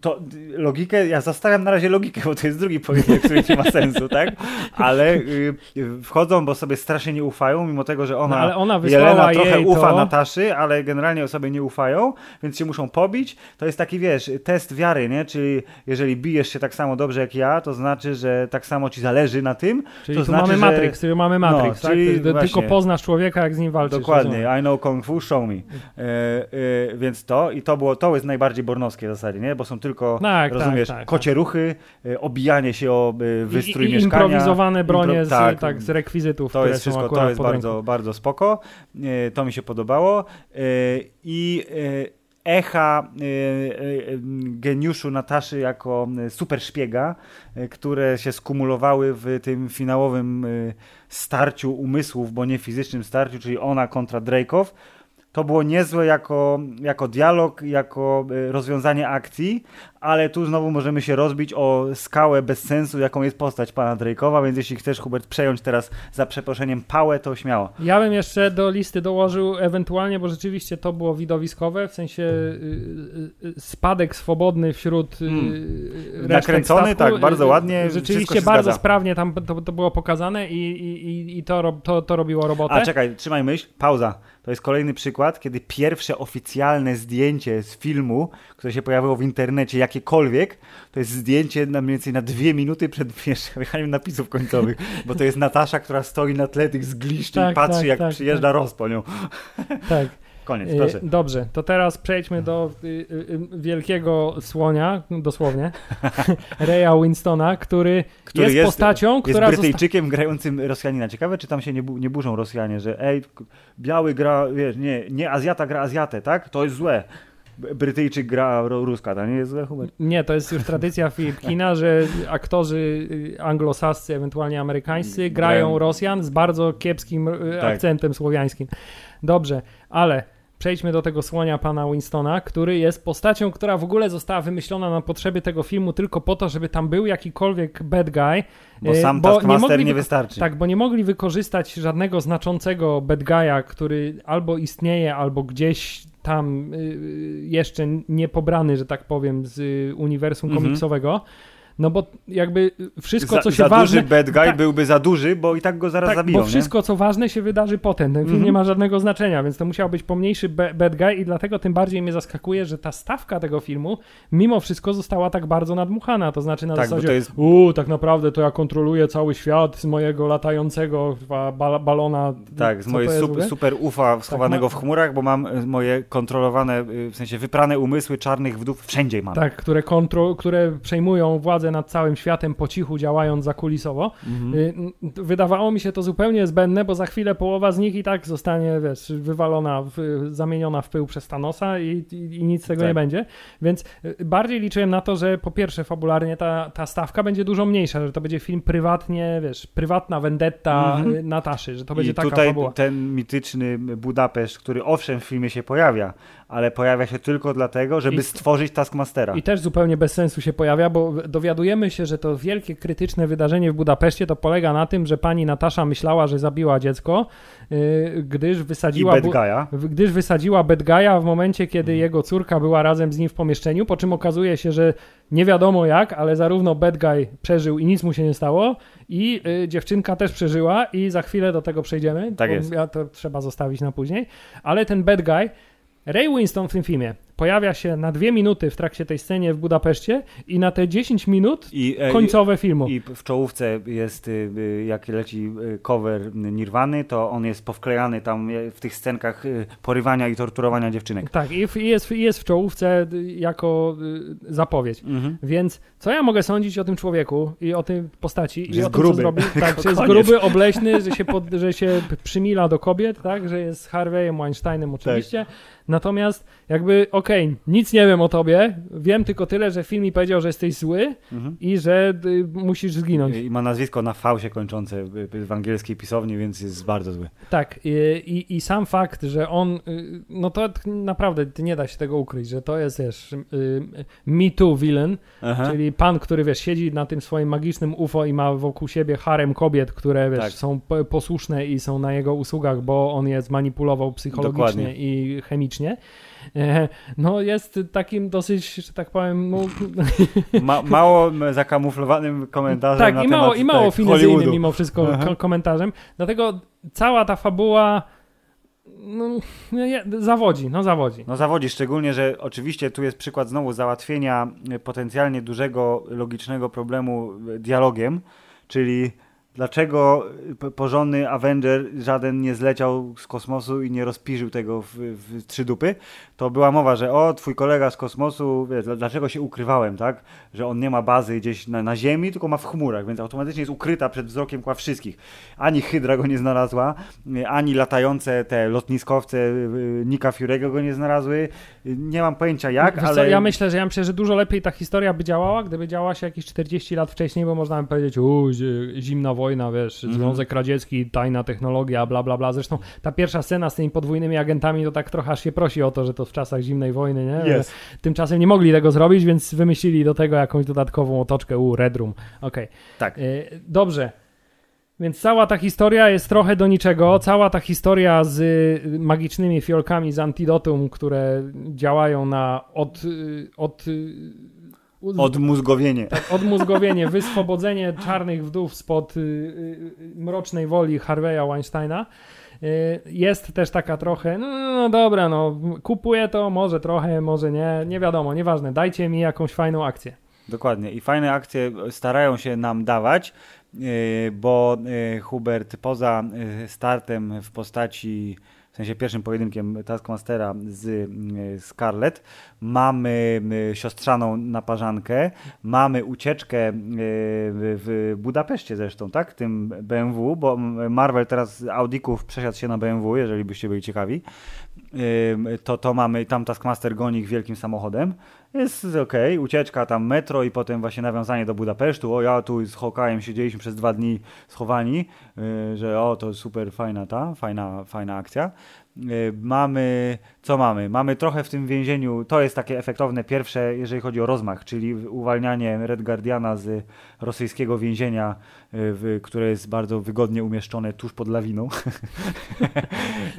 To logikę, ja zostawiam na razie logikę, bo to jest drugi pojedynek, który nie ma sensu, tak? Ale y, wchodzą, bo sobie strasznie nie ufają, mimo tego, że ona, no, ale ona Jelena trochę ufa to... Nataszy, ale generalnie sobie nie ufają, więc się muszą pobić. To jest taki, wiesz, test wiary, nie? Czyli jeżeli bijesz się tak samo dobrze jak ja, to znaczy, że tak samo ci zależy na tym. Czyli to tu znaczy, mamy Matrix, że... mamy no, Matrix, no, tak? Czyli tylko poznasz człowieka, jak z nim walczysz. Dokładnie, I know Kung Fu, show me. E, e, więc to i to było to jest najbardziej bornowskie w zasadzie, nie? Bo są tylko, tak, tak rozumiesz, tak, tak, kocie ruchy, y, obijanie się o y, wystrój I, i mieszkania. improwizowane bronie Impro... z, tak, tak, z rekwizytów, To jest wszystko, to jest bardzo, bardzo spoko. Y, to mi się podobało. I echa geniuszu Nataszy jako super szpiega, które się skumulowały w tym finałowym starciu umysłów, bo nie fizycznym starciu, czyli ona kontra Drake'ow to było niezłe jako, jako dialog, jako e, rozwiązanie akcji, ale tu znowu możemy się rozbić o skałę bez sensu, jaką jest postać pana Drake'owa, więc jeśli chcesz, Hubert, przejąć teraz za przeproszeniem pałę, to śmiało. Ja bym jeszcze do listy dołożył ewentualnie, bo rzeczywiście to było widowiskowe, w sensie y, y, y spadek swobodny wśród y, hmm. Nakręcony, statku. tak, bardzo ładnie. Rzeczywiście bardzo zgadza. sprawnie tam to, to było pokazane i, i, i to, to, to robiło robotę. A czekaj, trzymaj myśl, pauza. To jest kolejny przykład, kiedy pierwsze oficjalne zdjęcie z filmu, które się pojawiło w internecie, jakiekolwiek, to jest zdjęcie na mniej więcej na dwie minuty przed wyjechaniem napisów końcowych, bo to jest Natasza, która stoi na tle tych zgliszczy tak, i patrzy, tak, jak tak, przyjeżdża tak. roz po nią. Tak. Koniec, proszę. Dobrze, to teraz przejdźmy do y, y, y, wielkiego słonia, dosłownie, Reya Winstona, który, który jest, jest, postacią, która... Jest Brytyjczykiem zosta... grającym Rosjanina. Ciekawe, czy tam się nie, bu nie burzą Rosjanie, że ej, biały gra, wiesz, nie, nie Azjata gra Azjatę, tak? To jest złe. Brytyjczyk gra Ruska, to nie jest złe humor? Nie, to jest już tradycja kina, że aktorzy anglosascy, ewentualnie amerykańscy grają Rosjan z bardzo kiepskim tak. akcentem słowiańskim. Dobrze, ale przejdźmy do tego słonia pana Winstona, który jest postacią, która w ogóle została wymyślona na potrzeby tego filmu tylko po to, żeby tam był jakikolwiek bad guy. Bo sam e, bo nie, mogli, nie wystarczy. Tak, bo nie mogli wykorzystać żadnego znaczącego bad guy'a, który albo istnieje, albo gdzieś tam y, y, jeszcze nie pobrany, że tak powiem, z uniwersum mhm. No bo jakby wszystko, za, co się za ważne... duży bad guy tak, byłby za duży, bo i tak go zaraz tak, zabiją, bo wszystko, co ważne się wydarzy potem. Ten film Mhm. nie ma żadnego znaczenia, więc to musiał być pomniejszy ba- bad guy i dlatego tym bardziej mnie zaskakuje, że ta stawka tego filmu mimo wszystko została tak bardzo nadmuchana. To znaczy na Tak, zasadzie, jest- uuu, tak naprawdę to ja kontroluję cały świat z mojego latającego bal balona. Tak, z mojej super, super ufa schowanego ma- w chmurach, bo mam y, moje kontrolowane, y, w sensie wyprane umysły czarnych wdów wszędzie mam. Tak, które, kontro, które przejmują władzę nad całym światem po cichu, działając zakulisowo. Mhm. Y, Wydawało mi się to zupełnie zbędne, bo za chwilę połowa z nich i tak zostanie, wiesz, wywalona, w, zamieniona w pył przez Thanosa i, i, i nic z tego Tak. nie będzie. Więc y, bardziej liczyłem na to, że po pierwsze fabularnie ta, ta stawka będzie dużo mniejsza, że to będzie film prywatnie, wiesz, prywatna vendetta Mhm. Nataszy, że to będzie I taka tutaj fabuła. ten mityczny Budapeszt, który owszem w filmie się pojawia, ale pojawia się tylko dlatego, żeby I- stworzyć Taskmastera. I też zupełnie bez sensu się pojawia, bo dowiadujemy się, że to wielkie krytyczne wydarzenie w Budapeszcie to polega na tym, że pani Natasza myślała, że zabiła dziecko, yy, gdyż wysadziła. Gdyż wysadziła Bad Guy'a w momencie, kiedy Mhm. jego córka była razem z nim w pomieszczeniu, po czym okazuje się, że nie wiadomo jak, ale zarówno Bad Guy przeżył i nic mu się nie stało, i y, dziewczynka też przeżyła, i za chwilę do tego przejdziemy. Tak jest. Ja to trzeba zostawić na później. Ale ten Bad Guy, Ray Winston w tym filmie, pojawia się na dwie minuty w trakcie tej scenie w Budapeszcie i na te 10 minut I, e, końcowe filmu. I w czołówce jest, y, y, jak leci y, cover Nirwany, to on jest powklejany tam y, w tych scenkach porywania i torturowania dziewczynek. Tak, i, i, jest, i jest w czołówce jako zapowiedź. Mhm. Więc co ja mogę sądzić o tym człowieku i o tej postaci Że i jest o tym, gruby. co? Tak, że jest gruby, obleśny, że się, pod, że się przymila do kobiet, tak, że jest Harveyem Weinsteinem oczywiście. Natomiast jakby, okej, nic nie wiem o tobie, wiem tylko tyle, że film mi powiedział, że jesteś zły Mhm. i że y, musisz zginąć. I ma nazwisko na V się kończące w angielskiej pisowni, więc jest bardzo zły. Tak, i, i, i sam fakt, że on, y, no to naprawdę nie da się tego ukryć, że to jest, wiesz, y, Me Too villain, Aha. Czyli pan, który wiesz, siedzi na tym swoim magicznym UFO i ma wokół siebie harem kobiet, które wiesz, Tak. są posłuszne i są na jego usługach, bo on je zmanipulował psychologicznie Dokładnie. i chemicznie. E, No jest takim dosyć, że tak powiem, no, Ma, mało zakamuflowanym komentarzem tak na i mało, temat i mało tak, finezyjnym Hollywoodu. mimo wszystko Aha. ko- komentarzem. Dlatego cała ta fabuła no, nie, zawodzi, no zawodzi. No zawodzi, szczególnie, że oczywiście tu jest przykład znowu załatwienia y, potencjalnie dużego logicznego problemu y, dialogiem, czyli dlaczego y, porządny Avenger żaden nie zleciał z kosmosu i nie rozpiżył tego w, w trzy dupy, to była mowa, że o, twój kolega z kosmosu, wiesz, dlaczego się ukrywałem, tak? Że on nie ma bazy gdzieś na, na ziemi, tylko ma w chmurach, więc automatycznie jest ukryta przed wzrokiem kwa wszystkich. Ani Hydra go nie znalazła, y, ani latające te lotniskowce y, Nika Fury'ego go nie znalazły. Nie mam pojęcia jak, Wiesz ale... ja myślę, że ja myślę, że dużo lepiej ta historia by działała, gdyby działała się jakieś 40 lat wcześniej, bo można by powiedzieć, zi- zimna wojna, wiesz, Mhm. Związek Radziecki, tajna technologia, bla, bla, bla. Zresztą ta pierwsza scena z tymi podwójnymi agentami, to tak trochę aż się prosi o to, że to w czasach zimnej wojny, nie? Jest. Tymczasem nie mogli tego zrobić, więc wymyślili do tego jakąś dodatkową otoczkę, u, Red Room. Okej. Tak. Y, Dobrze. Więc cała ta historia jest trochę do niczego. Cała ta historia z y, magicznymi fiolkami z antidotum, które działają na od, y, od, uz- Odmózgowienie. tak, odmózgowienie, wyswobodzenie czarnych wdów spod y, y, mrocznej woli Harveya Weinsteina. Y, Jest też taka trochę, no, no dobra, no kupuję to, może trochę, może nie, nie wiadomo, nieważne, dajcie mi jakąś fajną akcję. Dokładnie. I fajne akcje starają się nam dawać, yy, bo yy, Hubert poza yy, startem w postaci, w sensie pierwszym pojedynkiem Taskmastera z yy, Scarlett, mamy yy, siostrzaną naparzankę, mamy ucieczkę yy, w Budapeszcie zresztą, tak? Tym BMW, bo Marvel teraz Audików przesiadł się na BMW, jeżeli byście byli ciekawi. To, to mamy, tam Taskmaster goni ich wielkim samochodem. Jest okej, ucieczka tam metro i potem właśnie nawiązanie do Budapesztu. O, ja tu z Hokajem siedzieliśmy przez dwa dni schowani, yy, że o, to super fajna ta, fajna, fajna akcja. Y, mamy, co mamy? Mamy trochę w tym więzieniu, to jest takie efektowne pierwsze, jeżeli chodzi o rozmach, czyli uwalnianie Red Guardiana z rosyjskiego więzienia, y, w, które jest bardzo wygodnie umieszczone tuż pod lawiną.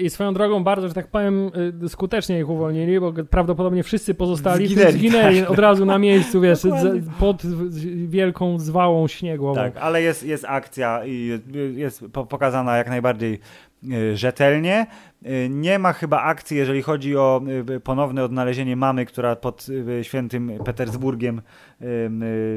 I, I, swoją drogą bardzo, że tak powiem, y, skutecznie ich uwolnili, bo prawdopodobnie wszyscy pozostali zginęli, zginęli tak. od razu na miejscu, wiesz, pod wielką zwałą śniegłową. Tak, ale jest, jest akcja i jest pokazana jak najbardziej rzetelnie. Y, nie ma chyba akcji, jeżeli chodzi o y, ponowne odnalezienie mamy, która pod świętym Petersburgiem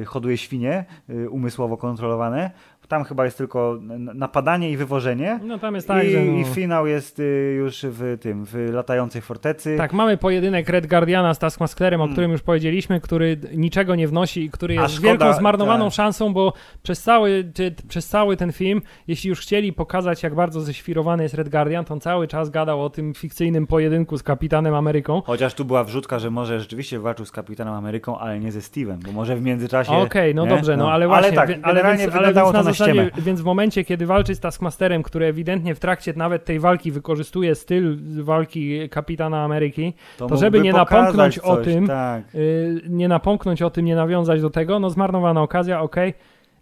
hoduje świnie umysłowo kontrolowane. Tam chyba jest tylko napadanie i wywożenie. No tam jest tak, I, że no... I finał jest y, już w tym, w latającej fortecy. Tak, mamy pojedynek Red Guardiana z Taskmasterem, o hmm. którym już powiedzieliśmy, który niczego nie wnosi i który jest szkoda, wielką zmarnowaną tak. szansą, bo przez cały, czy, przez cały ten film, jeśli już chcieli pokazać, jak bardzo ześwirowany jest Red Guardian, to on cały czas gadał o tym fikcyjnym pojedynku z Kapitanem Ameryką. Chociaż tu była wrzutka, że może rzeczywiście walczył z Kapitanem Ameryką, ale nie ze Steve'em, bo może w międzyczasie... Okej, okay, no nie? dobrze, no, no ale właśnie... Ale tak, ale więc, ale to na zasadzie, więc w momencie, kiedy walczy z Taskmasterem, który ewidentnie w trakcie nawet tej walki wykorzystuje styl walki Kapitana Ameryki, to, to żeby nie napomknąć coś, o tym, tak. y, nie napomknąć o tym, nie nawiązać do tego, no zmarnowana okazja, okej,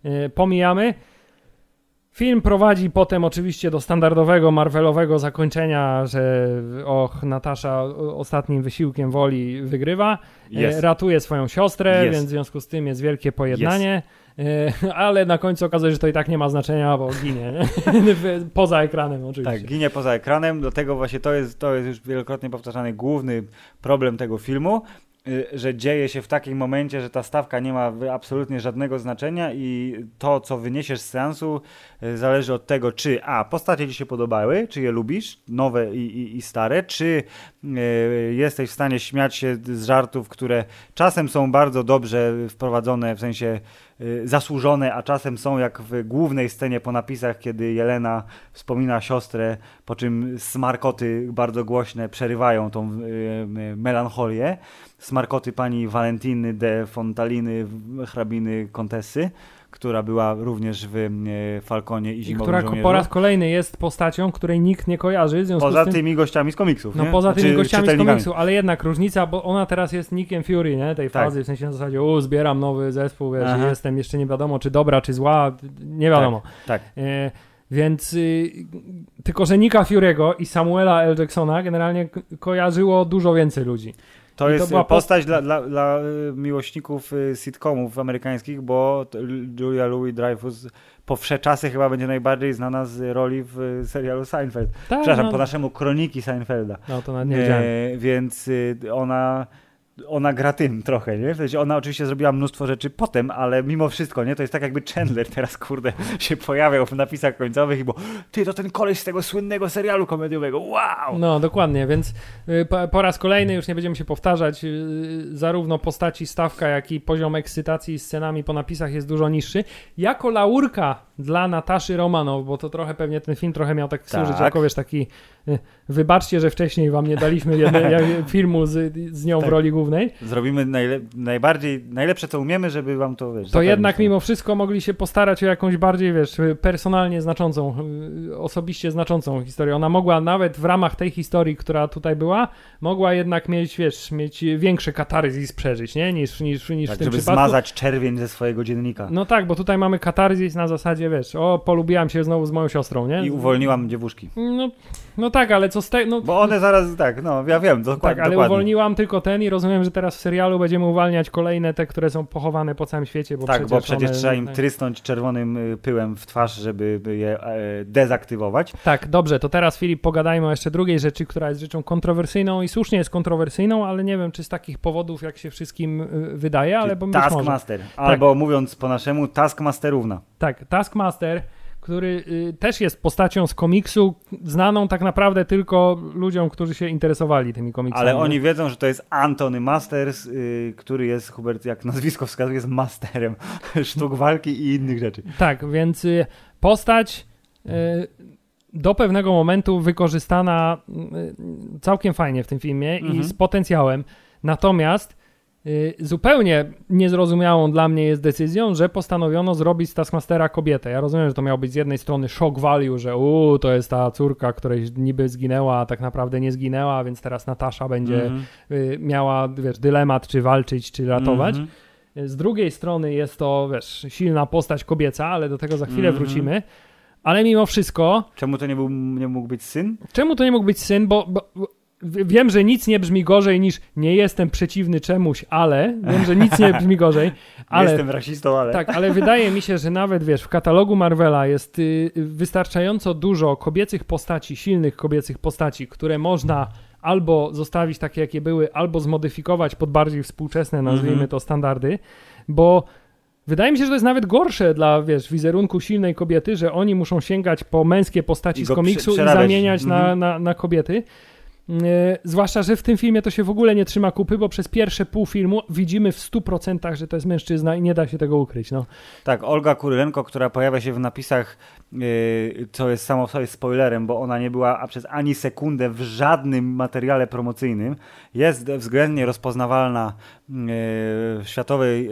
okay, pomijamy. Film prowadzi potem oczywiście do standardowego Marvelowego zakończenia, że och, Natasza ostatnim wysiłkiem woli wygrywa, yes. ratuje swoją siostrę, yes. więc w związku z tym jest wielkie pojednanie. Yes. E, ale na końcu okazuje się, że to i tak nie ma znaczenia, bo ginie. poza ekranem oczywiście. Tak, ginie poza ekranem, dlatego właśnie to jest, to jest już wielokrotnie powtarzany główny problem tego filmu, y, że dzieje się w takim momencie, że ta stawka nie ma absolutnie żadnego znaczenia i to, co wyniesiesz z seansu, y, zależy od tego, czy a, postacie ci się podobały, czy je lubisz, nowe i, i, i stare, czy y, jesteś w stanie śmiać się z żartów, które czasem są bardzo dobrze wprowadzone, w sensie zasłużone, a czasem są jak w głównej scenie po napisach, kiedy Jelena wspomina siostrę, po czym smarkoty bardzo głośne przerywają tą y, y, melancholię. Smarkoty pani Valentiny de Fontaliny, hrabiny Kontesy która była również w e, Falconie i Zimowym Która żołnierzu. po raz kolejny jest postacią, której nikt nie kojarzy. poza tym, tymi gościami z komiksów, No nie? poza tymi gościami z komiksu, ale jednak różnica, bo ona teraz jest Nickiem Fury, nie? Tej tak. fazy, w sensie na zasadzie, o, zbieram nowy zespół, wiesz, jestem jeszcze nie wiadomo, czy dobra, czy zła, nie wiadomo. Tak, tak. E, więc y, tylko, że Nika Fury'ego i Samuela L. Jacksona generalnie kojarzyło dużo więcej ludzi. To I jest to była postać dla, dla, dla y, miłośników y, sitcomów amerykańskich, bo Julia Louis-Dreyfus po wsze czasy chyba będzie najbardziej znana z roli w serialu Seinfeld. Tak, Przepraszam, no. po naszemu kroniki Seinfelda. No to nawet nie wiedziałem. E, więc y, ona ona gra tym trochę, nie? W sensie ona oczywiście zrobiła mnóstwo rzeczy potem, ale mimo wszystko, nie? To jest tak jakby Chandler teraz, kurde, się pojawiał w napisach końcowych i bo ty, to ten koleś z tego słynnego serialu komediowego, wow! No, dokładnie, więc y, po, po raz kolejny, już nie będziemy się powtarzać, y, zarówno postaci Stawka, jak i poziom ekscytacji scenami po napisach jest dużo niższy. Jako laurka dla Nataszy Romanow, bo to trochę pewnie ten film trochę miał tak, tak. służyć jako wiesz, taki wybaczcie, że wcześniej wam nie daliśmy jednej, filmu z, z nią tak. w roli głównej. Zrobimy najle najbardziej, najlepsze co umiemy, żeby wam to wiesz, To jednak mimo wszystko mogli się postarać o jakąś bardziej, wiesz, personalnie znaczącą, y, osobiście znaczącą historię. Ona mogła nawet w ramach tej historii, która tutaj była, mogła jednak mieć, wiesz, mieć większe katarzis przeżyć, nie? Niż, niż, niż tak, w tym żeby przypadku. zmazać czerwień ze swojego dziennika. No tak, bo tutaj mamy katarzis na zasadzie, wiesz, o, polubiłam się znowu z moją siostrą, nie? I uwolniłam dziewuszki. No, no tak, ale co z tego... No, bo one zaraz, tak, no, ja wiem, dokładnie. Tak, ale dokładnie. uwolniłam tylko ten i rozumiem, że teraz w serialu będziemy uwalniać kolejne te, które są pochowane po całym świecie, bo tak, przecież bo przecież one, trzeba im tak. trysnąć czerwonym y, pyłem w twarz, żeby je e, dezaktywować. Tak, dobrze, to teraz Filip pogadajmy o jeszcze drugiej rzeczy, która jest rzeczą kontrowersyjną i słusznie jest kontrowersyjną, ale nie wiem, czy z takich powodów, jak się wszystkim y, wydaje, ale bo Taskmaster, albo tak. mówiąc po naszemu, Taskmasterówna. Tak, Taskmaster który y, też jest postacią z komiksu, znaną tak naprawdę tylko ludziom, którzy się interesowali tymi komiksami. Ale oni wiedzą, że to jest Antony Masters, y, który jest, Hubert, jak nazwisko wskazuje, jest masterem sztuk walki i innych rzeczy. Tak, więc y, postać do pewnego momentu wykorzystana całkiem fajnie w tym filmie mhm. i z potencjałem. Natomiast zupełnie niezrozumiałą dla mnie jest decyzją, że postanowiono zrobić z Taskmastera kobietę. Ja rozumiem, że to miał być z jednej strony shock value, że u, to jest ta córka, której niby zginęła, a tak naprawdę nie zginęła, więc teraz Natasza będzie mm -hmm. miała, wiesz, dylemat, czy walczyć, czy ratować. Mm -hmm. Z drugiej strony jest to, wiesz, silna postać kobieca, ale do tego za chwilę mm -hmm. wrócimy. Ale mimo wszystko... Czemu to nie, był, nie mógł być syn? Czemu to nie mógł być syn? bo, bo Wiem, że nic nie brzmi gorzej niż nie jestem przeciwny czemuś, ale wiem, że nic nie brzmi gorzej. Ale, jestem rasistą, ale. Tak, ale wydaje mi się, że nawet wiesz, w katalogu Marvela jest y, wystarczająco dużo kobiecych postaci, silnych kobiecych postaci, które można albo zostawić takie, jakie były, albo zmodyfikować pod bardziej współczesne, nazwijmy -hmm. to, standardy, bo Wydaje mi się, że to jest nawet gorsze dla, wiesz, wizerunku silnej kobiety, że oni muszą sięgać po męskie postaci z komiksu i zamieniać na, na, na kobiety. E, zwłaszcza, że w tym filmie to się w ogóle nie trzyma kupy, bo przez pierwsze pół filmu widzimy w 100%, że to jest mężczyzna i nie da się tego ukryć. No. Tak, Olga Kurylenko, która pojawia się w napisach, yy, co jest samo sobie spoilerem, bo ona nie była a przez ani sekundę w żadnym materiale promocyjnym, jest względnie rozpoznawalna yy, w światowej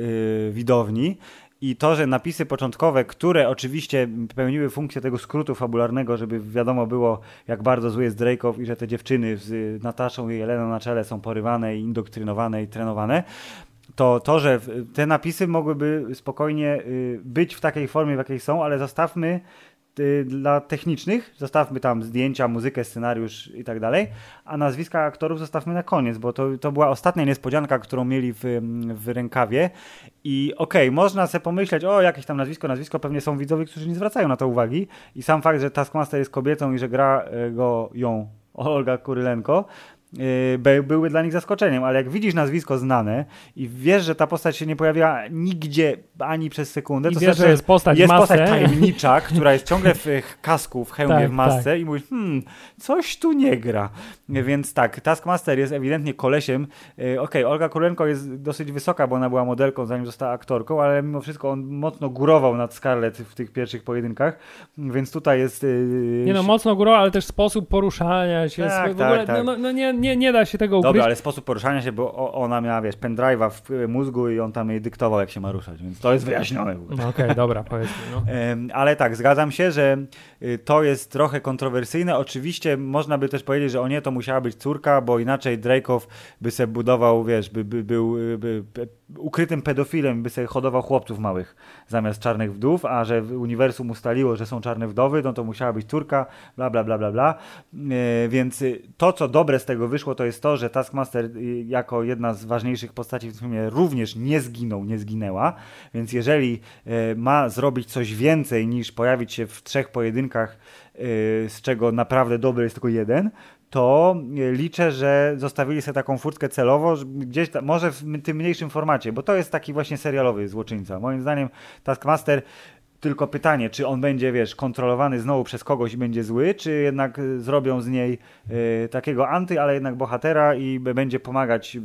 widowni i to, że napisy początkowe, które oczywiście pełniły funkcję tego skrótu fabularnego, żeby wiadomo było, jak bardzo zły jest Drake'ow i że te dziewczyny z Nataszą i Jeleną na czele są porywane indoktrynowane i trenowane, to to, że te napisy mogłyby spokojnie y, być w takiej formie, w jakiej są, ale zostawmy Y, dla technicznych, zostawmy tam zdjęcia, muzykę, scenariusz i tak dalej, a nazwiska aktorów zostawmy na koniec, bo to, to była ostatnia niespodzianka, którą mieli w, w rękawie. I okej, okay, można sobie pomyśleć, o jakieś tam nazwisko, nazwisko, pewnie są widzowie, którzy nie zwracają na to uwagi. I sam fakt, że Taskmaster jest kobietą i że gra e, go ją Olga Kurylenko, Y, były dla nich zaskoczeniem, ale jak widzisz nazwisko znane i wiesz, że ta postać się nie pojawiła nigdzie ani przez sekundę, I to wiesz, znaczy, że jest postać jest postać tajemnicza, która jest ciągle w kasku, w hełmie, tak, w masce tak. i mówisz, hmm, coś tu nie gra. Więc tak, Taskmaster jest ewidentnie kolesiem. Y, okej, okay, Olga Kurenko jest dosyć wysoka, bo ona była modelką, zanim została aktorką, ale mimo wszystko on mocno górował nad Scarlett w tych pierwszych pojedynkach, więc tutaj jest... Y, nie no, mocno górował, ale też sposób poruszania się. Tak, w ogóle, tak, tak. No, no, no nie, nie, nie da się tego ukryć. Dobra, ale sposób poruszania się, bo ona miała, wiesz, pendrive'a w mózgu i on tam jej dyktował, jak się ma ruszać, więc to jest wyjaśnione. No, Okej, okay, dobra, powiedzmy. No. Ale tak, zgadzam się, że to jest trochę kontrowersyjne. Oczywiście można by też powiedzieć, że o nie, to musiała być córka, bo inaczej Drake'ow by se budował, wiesz, by, by był by, by, ukrytym pedofilem, by sobie hodował chłopców małych zamiast czarnych wdów, a że uniwersum ustaliło, że są czarne wdowy, no to musiała być córka, bla, bla, bla, bla, bla. E, więc to, co dobre z tego wyszło, to jest to, że Taskmaster y, jako jedna z ważniejszych postaci w tym filmie również nie zginął, nie zginęła, więc jeżeli ma zrobić coś więcej niż pojawić się w trzech pojedynkach, e, z czego naprawdę dobry jest tylko jeden, to liczę, że zostawili sobie taką furtkę celowo, gdzieś tam, może w tym mniejszym formacie, bo to jest taki właśnie serialowy złoczyńca. Moim zdaniem Taskmaster tylko pytanie, czy on będzie, wiesz, kontrolowany znowu przez kogoś i będzie zły, czy jednak zrobią z niej y, takiego anty, ale jednak bohatera i będzie pomagać y,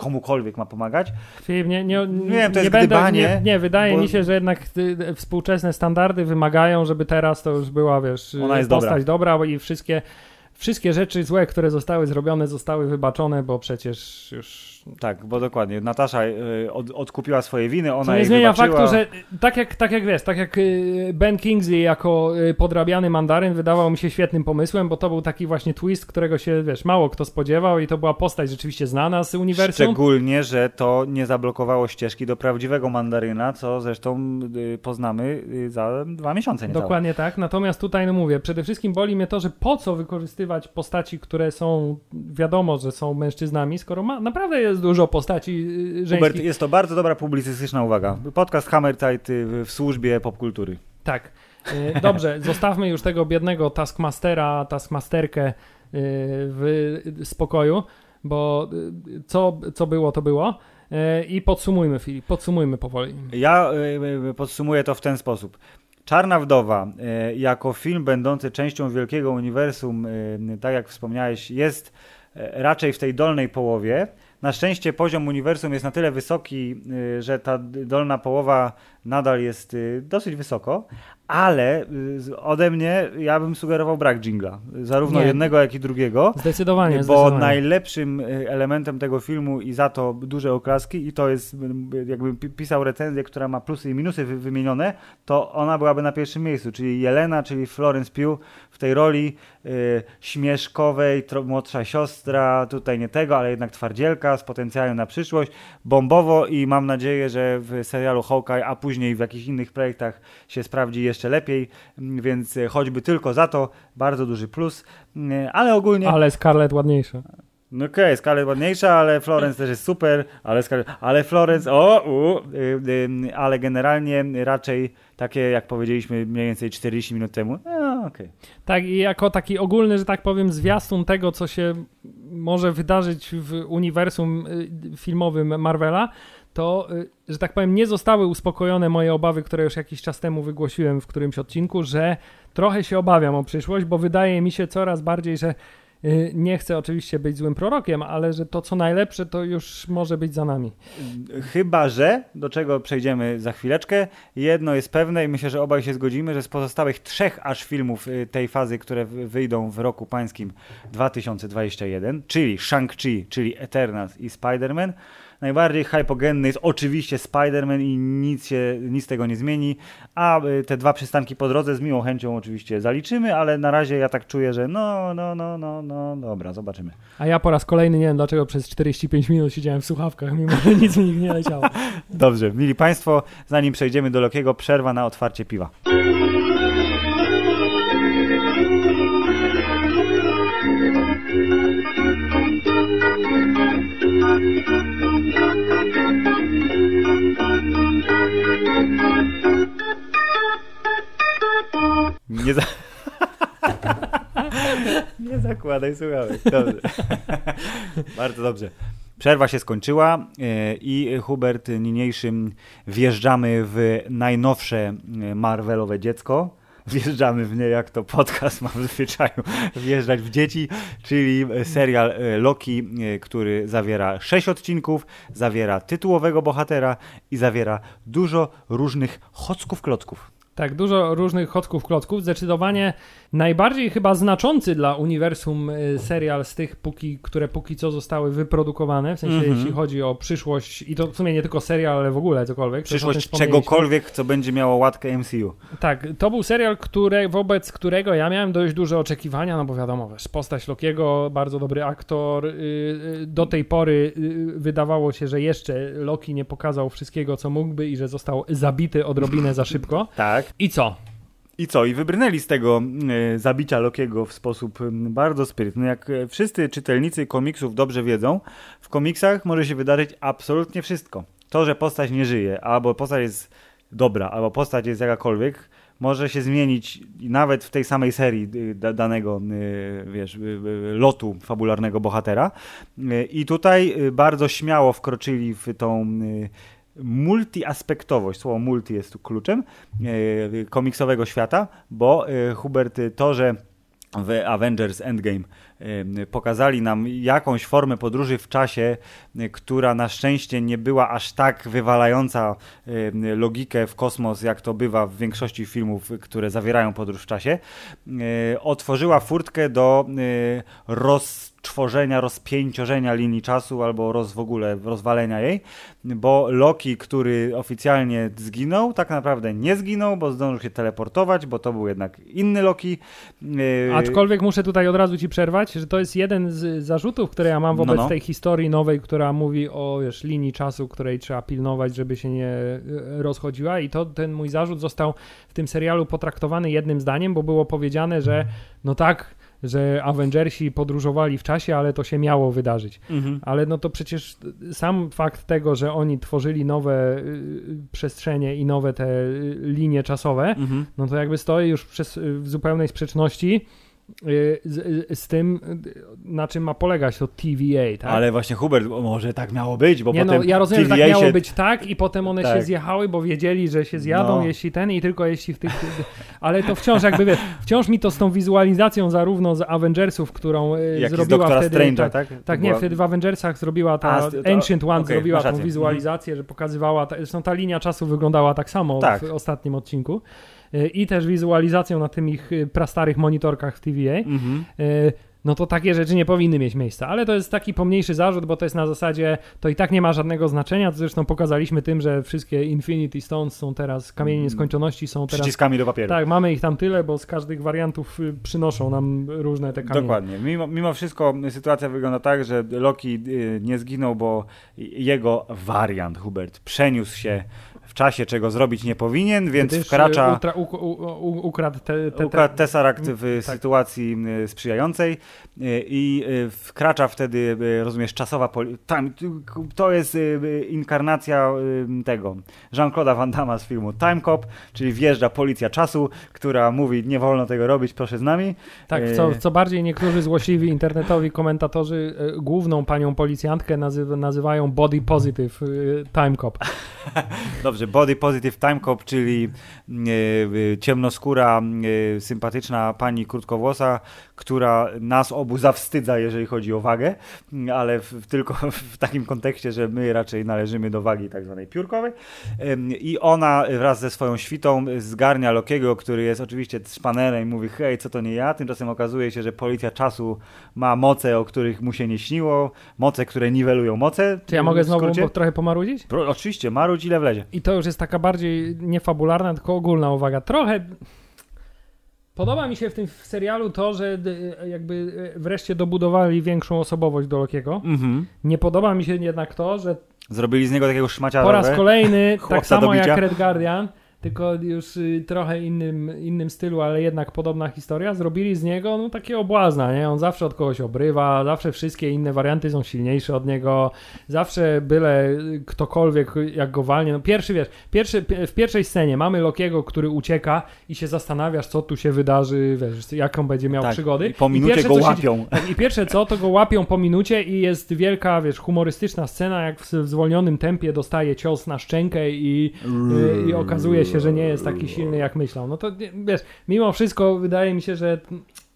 komukolwiek ma pomagać. Filip, nie, nie, nie, wiem, to jest będę, gdybanie. Nie, nie wydaje bo... mi się, że jednak współczesne standardy wymagają, żeby teraz to już była, wiesz, Ona jest postać dobra. dobra i wszystkie wszystkie rzeczy złe, które zostały zrobione, zostały wybaczone, bo przecież już tak, bo dokładnie. Natasza y, od, odkupiła swoje winy, ona Co nie zmienia wybaczyła. faktu, że tak jak, tak jak wiesz, tak jak y, Ben Kingsley jako y, podrabiany mandaryn wydawał mi się świetnym pomysłem, bo to był taki właśnie twist, którego się, wiesz, mało kto spodziewał i to była postać rzeczywiście znana z uniwersum. Szczególnie, że to nie zablokowało ścieżki do prawdziwego mandaryna, co zresztą poznamy za dwa miesiące. Niecałe. Dokładnie tak, natomiast tutaj, no mówię, przede wszystkim boli mnie to, że po co wykorzystywać postaci, które są, wiadomo, że są mężczyznami, skoro ma, naprawdę jest dużo postaci y, żeńskich. Hubert, jest to bardzo dobra publicystyczna uwaga. Podcast Hammer Tide w służbie popkultury. Tak. Y, dobrze, zostawmy już tego biednego Taskmastera, Taskmasterkę y, w spokoju, bo co, co było, to było. I podsumujmy, Filip, podsumujmy powoli. Ja podsumuję to w ten sposób. Czarna Wdowa, jako film będący częścią wielkiego uniwersum, tak jak wspomniałeś, jest raczej w tej dolnej połowie. Na szczęście poziom uniwersum jest na tyle wysoki, y, że ta dolna połowa nadal jest y, dosyć wysoko, ale y, ode mnie ja bym sugerował brak jingla. Zarówno Nie. jednego, jak i drugiego. Zdecydowanie, Bo zdecydowanie. najlepszym elementem tego filmu i za to duże oklaski i to jest, jakbym pi- pisał recenzję, która ma plusy i minusy wy- wymienione, to ona byłaby na pierwszym miejscu, czyli Jelena, czyli Florence Pugh tej roli y, śmieszkowej, tro, młodsza siostra, tutaj nie tego, ale jednak twardzielka z potencjałem na przyszłość, bombowo i mam nadzieję, że w serialu Hawkeye, a później w jakichś innych projektach się sprawdzi jeszcze lepiej, mm, więc choćby tylko za to bardzo duży plus, y, ale ogólnie... Ale Scarlett ładniejsza. No okej, Scarlett ładniejsza, ale Florence też jest super, ale, Scarlett, ale Florence, o, u, y, y, ale generalnie raczej takie, jak powiedzieliśmy mniej więcej 40 minut temu, no okej. Tak, i jako taki ogólny, że tak powiem, zwiastun tego, co się może wydarzyć w uniwersum y, filmowym Marvela, to, y, że tak powiem, nie zostały uspokojone moje obawy, które już jakiś czas temu wygłosiłem w którymś odcinku, że trochę się obawiam o przyszłość, bo wydaje mi się coraz bardziej, że nie chcę oczywiście być złym prorokiem, ale że to co najlepsze to już może być za nami. Chyba, że, do czego przejdziemy za chwileczkę, jedno jest pewne i myślę, że obaj się zgodzimy, że z pozostałych trzech aż filmów y, tej fazy, które wy- wyjdą w roku pańskim 2021, czyli Shang-Chi, czyli Eternals i Spider-Man, najbardziej hypogenny jest oczywiście Spider-Man i nic, się, nic tego nie zmieni, a y, te dwa przystanki po drodze z miłą chęcią oczywiście zaliczymy, ale na razie ja tak czuję, że no, no, no, no, no, dobra, zobaczymy. A ja po raz kolejny nie wiem dlaczego przez 45 minut siedziałem w słuchawkach, mimo że nic mi nie leciało. Dobrze, mili Państwo, zanim przejdziemy do Lokiego, przerwa na otwarcie piwa. Nie, za... nie zakładaj słuchawek. Dobrze. Bardzo dobrze. Przerwa się skończyła e, i Hubert niniejszym wjeżdżamy w najnowsze e, Marvelowe dziecko. Wjeżdżamy w nie, jak to podcast ma w zwyczaju wjeżdżać w dzieci, czyli serial e, Loki, e, który zawiera sześć odcinków, zawiera tytułowego bohatera i zawiera dużo różnych chocków klocków. Tak, dużo różnych chocków klocków. Zdecydowanie najbardziej chyba znaczący dla uniwersum y, serial z tych, póki, które póki co zostały wyprodukowane, w sensie Mhm. jeśli chodzi o przyszłość i to w sumie nie tylko serial, ale w ogóle cokolwiek. Przyszłość czegokolwiek, co będzie miało łatkę MCU. Tak, to był serial, które, wobec którego ja miałem dość duże oczekiwania, no bo wiadomo, wiesz, postać Lokiego, bardzo dobry aktor. y, y, Do tej pory wydawało się, że jeszcze Loki nie pokazał wszystkiego, co mógłby i że został zabity odrobinę za szybko. Tak. I co? I co? I wybrnęli z tego e, zabicia Lokiego w sposób m, bardzo sprytny. Jak e, wszyscy czytelnicy komiksów dobrze wiedzą, w komiksach może się wydarzyć absolutnie wszystko. To, że postać nie żyje, albo postać jest dobra, albo postać jest jakakolwiek, może się zmienić nawet w tej samej serii y, da, danego y, wiesz, y, y, lotu fabularnego bohatera. Y, I tutaj y, bardzo śmiało wkroczyli w tą y, multiaspektowość, słowo multi jest tu kluczem, e, komiksowego świata, bo e, Hubert, to, że w Avengers Endgame e, pokazali nam jakąś formę podróży w czasie, która na szczęście nie była aż tak wywalająca logikę w kosmos, jak to bywa w większości filmów, które zawierają podróż w czasie, otworzyła furtkę do e, roztworzenia, rozpięciorzenia linii czasu albo roz, w ogóle rozwalenia jej, bo Loki, który oficjalnie zginął, tak naprawdę nie zginął, bo zdążył się teleportować, bo to był jednak inny Loki. E, Aczkolwiek muszę tutaj od razu ci przerwać, że to jest jeden z zarzutów, które ja mam wobec No, no. tej historii nowej, która mówi o wiesz, linii czasu, której trzeba pilnować, żeby się nie e, rozchodziła i to ten mój zarzut został w tym serialu potraktowany jednym zdaniem, bo było powiedziane, że no tak, że Avengersi podróżowali w czasie, ale to się miało wydarzyć. Mhm. Ale no to przecież sam fakt tego, że oni tworzyli nowe y, przestrzenie i nowe te y, linie czasowe, Mhm. no to jakby stoi już przez, w zupełnej sprzeczności z, z tym, y, na czym ma polegać to TVA, tak? Ale właśnie Hubert, może tak miało być, bo nie, potem no, ja rozumiem, TVA że tak miało się... być tak i potem one się Tak. zjechały, bo wiedzieli, że się zjadą, No. jeśli ten i tylko jeśli w tych... Ale to wciąż jakby, wiesz, wciąż mi to z tą wizualizacją zarówno z Avengersów, którą y, Jak zrobiła wtedy... Strange'a, tak, tak? tak, nie, wtedy w Avengersach zrobiła ta A, to- Ancient One, okej, zrobiła tą wizualizację, że pokazywała, ta, zresztą ta linia czasu wyglądała tak samo Tak. w ostatnim odcinku. Y, I też wizualizacją na tym ich y, prastarych monitorkach w TVA. Mhm. Y, no to takie rzeczy nie powinny mieć miejsca. Ale to jest taki pomniejszy zarzut, bo to jest na zasadzie, to i tak nie ma żadnego znaczenia. To zresztą pokazaliśmy tym, że wszystkie Infinity Stones są teraz, kamienie Mm. nieskończoności są teraz. Przyciskami do papieru. Tak, mamy ich tam tyle, bo z każdych wariantów y, przynoszą nam różne te kamienie. Dokładnie. Mimo, mimo wszystko sytuacja wygląda tak, że Loki y, nie zginął, bo jego wariant, Hubert, przeniósł się w czasie, czego zrobić nie powinien, więc Gdyż, y, wkracza... U, u, u, ukradł te, te, Ukradł Tesseract w tak. sytuacji y, sprzyjającej y, i y, wkracza wtedy, rozumiesz, czasowa poli- To jest inkarnacja tego Jean-Claude'a Van Damme z filmu Time Cop, czyli wjeżdża policja czasu, która mówi, nie wolno tego robić, proszę z nami. Tak, co, co bardziej niektórzy złośliwi internetowi komentatorzy główną panią policjantkę nazywa, nazywają body positive time cop. Dobrze, Body Positive Time Cop, czyli e, e, ciemnoskóra, e, sympatyczna pani krótkowłosa, która nas obu zawstydza, jeżeli chodzi o wagę, ale w, tylko w takim kontekście, że my raczej należymy do wagi tak zwanej piórkowej. I ona wraz ze swoją świtą zgarnia Lokiego, który jest oczywiście szpanerem i mówi, hej, co to nie ja? Tymczasem okazuje się, że policja czasu ma moce, o których mu się nie śniło, moce, które niwelują moce. Czy ja mogę znowu trochę pomarudzić? Pro, oczywiście, marudź ile wlezie. I to już jest taka bardziej niefabularna, tylko ogólna uwaga. Trochę podoba mi się w tym serialu to, że d- jakby e, wreszcie dobudowali większą osobowość do Lokiego. Mhm. Nie podoba mi się jednak to, że Zrobili z niego takiego szmaciarza. po raz kolejny, tak samo jak. Red Guardian, tylko już y, trochę innym, innym stylu, ale jednak podobna historia, zrobili z niego no takiego błazna, nie? On zawsze od kogoś obrywa, zawsze wszystkie inne warianty są silniejsze od niego, zawsze byle y, ktokolwiek jak go walnie. No pierwszy, wiesz, pierwszy, pi- w pierwszej scenie mamy Lokiego, który ucieka i się zastanawiasz, co tu się wydarzy, wiesz, jaką będzie miał Tak, przygody. i po minucie pierwsze, go się łapią. tak, I pierwsze co, to go łapią po minucie i jest wielka, wiesz, humorystyczna scena, jak w, w zwolnionym tempie dostaje cios na szczękę i, y, i okazuje się, że nie jest taki silny, jak myślał. No to, wiesz, mimo wszystko wydaje mi się, że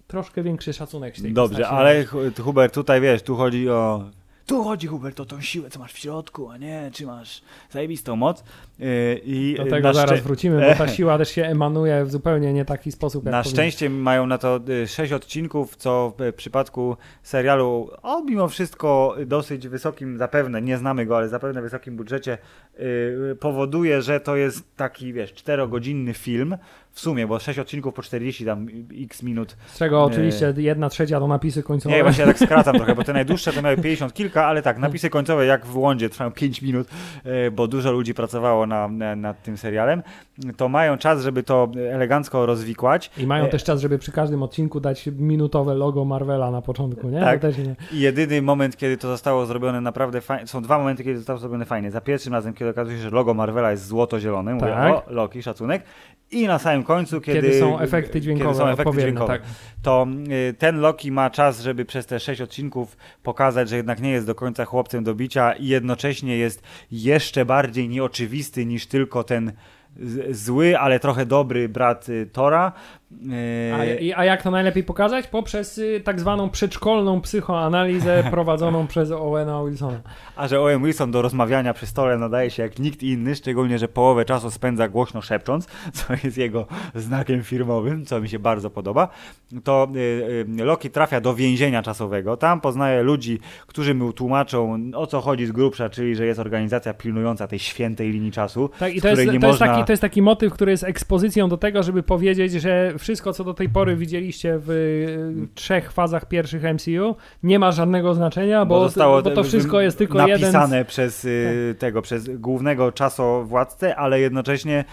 troszkę większy szacunek tej Dobrze, postaci. ale Hu- Hubert, tutaj wiesz, tu chodzi o. Tu chodzi, Hubert, o tą siłę, co masz w środku, a nie, czy masz zajebistą moc. Yy, I Do tego zaraz wrócimy, bo ta siła też się emanuje w zupełnie nie taki sposób, jak na szczęście mają na to y, sześć odcinków, co w przypadku serialu o mimo wszystko dosyć wysokim, zapewne, nie znamy go, ale zapewne wysokim budżecie, yy, powoduje, że to jest taki, wiesz, czterogodzinny film w sumie, bo sześć odcinków po 40 tam x minut Z czego oczywiście jedna trzecia to napisy końcowe. Nie, właśnie ja tak skracam trochę, bo te najdłuższe to miały 50 kilka, ale tak, napisy końcowe jak w Łądzie trwają 5 minut, e, bo dużo ludzi pracowało na, na, nad tym serialem, to mają czas, żeby to elegancko rozwikłać. I mają E, też czas, żeby przy każdym odcinku dać minutowe logo Marvela na początku, nie? Tak. Nie. Jedyny moment, kiedy to zostało zrobione naprawdę fajnie, są dwa momenty, kiedy zostało zrobione fajnie. Za pierwszym razem, kiedy okazuje się, że logo Marvela jest złoto-zielone, mówię, Tak. o, Loki, szacunek. I na samym końcu, kiedy, Kiedy, są efekty dźwiękowe, kiedy są efekty dźwiękowe. tak. to y, ten Loki ma czas, żeby przez te sześć odcinków pokazać, że jednak nie jest do końca chłopcem do bicia i jednocześnie jest jeszcze bardziej nieoczywisty niż tylko ten zły, ale trochę dobry brat y, Tora. A, i- a jak to najlepiej pokazać? Poprzez y, tak zwaną przedszkolną psychoanalizę prowadzoną przez Owena Wilsona. A że Owen Wilson do rozmawiania przy stole nadaje się jak nikt inny, szczególnie, że połowę czasu spędza głośno szepcząc, co jest jego znakiem firmowym, co mi się bardzo podoba, to y, y, Loki trafia do więzienia czasowego. Tam poznaje ludzi, którzy mu tłumaczą, o co chodzi z grubsza, czyli że jest organizacja pilnująca tej świętej linii czasu, Tak, i to jest, której nie to, jest można... taki, to jest taki motyw, który jest ekspozycją do tego, żeby powiedzieć, że wszystko, co do tej pory widzieliście w y, trzech fazach pierwszych MCU, nie ma żadnego znaczenia, bo, zostało bo to wszystko jest tylko jeden. z- napisane przez y, tego, przez głównego czasowładcę, ale jednocześnie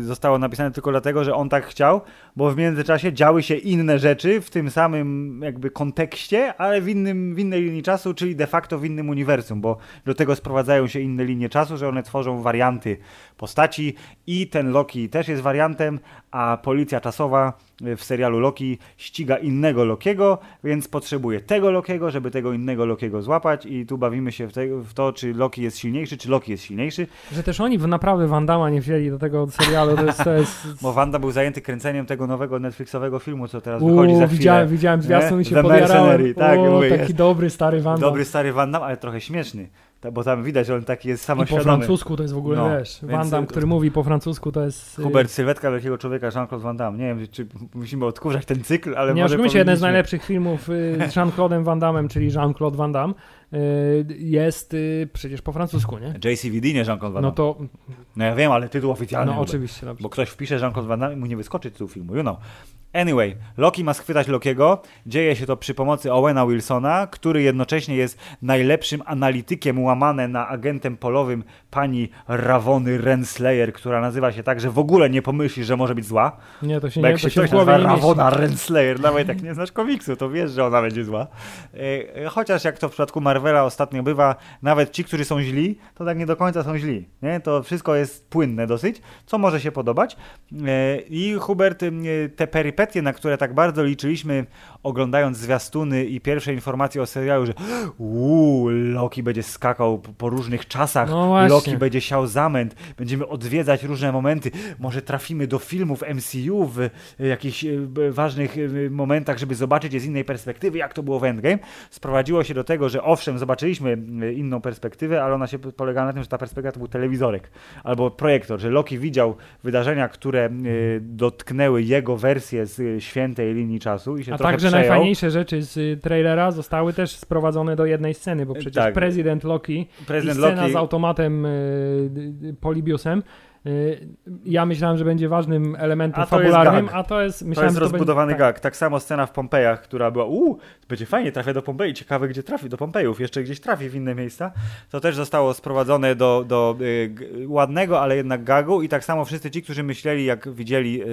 zostało napisane tylko dlatego, że on tak chciał, bo w międzyczasie działy się inne rzeczy w tym samym jakby kontekście, ale w, innym, w innej linii czasu, czyli de facto w innym uniwersum, bo do tego sprowadzają się inne linie czasu, że one tworzą warianty postaci i ten Loki też jest wariantem, a policja czasowa w serialu Loki ściga innego Lokiego, więc potrzebuje tego Lokiego, żeby tego innego Lokiego złapać i tu bawimy się w, te, w to, czy Loki jest silniejszy, czy Loki jest silniejszy. Że też oni naprawdę Wandama nie wzięli do tego serialu, to jest... To jest... Bo Wanda był zajęty kręceniem tego nowego Netflixowego filmu, co teraz wychodzi za chwilę. Widziałem, widziałem zwiastun i się The podjarałem. Tak, taki jest. dobry stary Wandam. Dobry stary Wandam, ale trochę śmieszny bo tam widać, że on taki jest samoświadomy. I po francusku to jest w ogóle, no, wiesz, Van Damme, który mówi po francusku, to jest... Y, Hubert, sylwetka wielkiego człowieka, Jean-Claude Van Damme. Nie wiem, czy musimy odkurzać ten cykl, ale Nie może oszukujmy się, jeden z najlepszych filmów y, z Jean-Claude'em Van Damme, czyli Jean-Claude Van Damme, jest przecież po francusku, nie? JCVD, nie Jean-Claude Van no Damme. No to... No ja wiem, ale tytuł oficjalny. No oczywiście. Bo ktoś wpisze Jean-Claude Van Damme i mu nie wyskoczy tytuł filmu, you know. Anyway, Loki ma schwytać Lokiego. Dzieje się to przy pomocy Owena Wilsona, który jednocześnie jest najlepszym analitykiem łamane na agentem polowym pani Ravony Renslayer, która nazywa się tak, że w ogóle nie pomyślisz, że może być zła. Nie, to się Bo nie jak się ktoś nazywa Ravona Renslayer, nawet jak nie znasz komiksu, to wiesz, że ona będzie zła. E, e, chociaż jak to w przypadku Marvela ostatnio bywa, nawet ci, którzy są źli, to tak nie do końca są źli. Nie? To wszystko jest płynne dosyć, co może się podobać. E, I Hubert te perypetie perypetie, na które tak bardzo liczyliśmy, oglądając zwiastuny i pierwsze informacje o serialu, że uuu, Loki będzie skakał po różnych czasach, no Loki będzie siał zamęt, będziemy odwiedzać różne momenty, może trafimy do filmów MCU w jakichś e, ważnych e, momentach, żeby zobaczyć je z innej perspektywy, jak to było w Endgame. Sprowadziło się do tego, że owszem, zobaczyliśmy e, inną perspektywę, ale ona się polegała na tym, że ta perspektywa to był telewizorek albo projektor, że Loki widział wydarzenia, które dotknęły jego wersję z świętej linii czasu i się A trochę także. Najfajniejsze rzeczy z y, trailera zostały też sprowadzone do jednej sceny, bo przecież tak. prezydent Loki prezydent i scena Loki... z automatem y, Polibiusem Y, ja myślałem, że będzie ważnym elementem a fabularnym, a to jest myślałem, to jest rozbudowany będzie, tak. gag. Tak samo scena w Pompejach, która była uuu, będzie fajnie, trafię do Pompei, ciekawe gdzie trafi, do Pompejów, jeszcze gdzieś trafi w inne miejsca. To też zostało sprowadzone do, do y, ładnego, ale jednak gagu i tak samo wszyscy ci, którzy myśleli, jak widzieli y,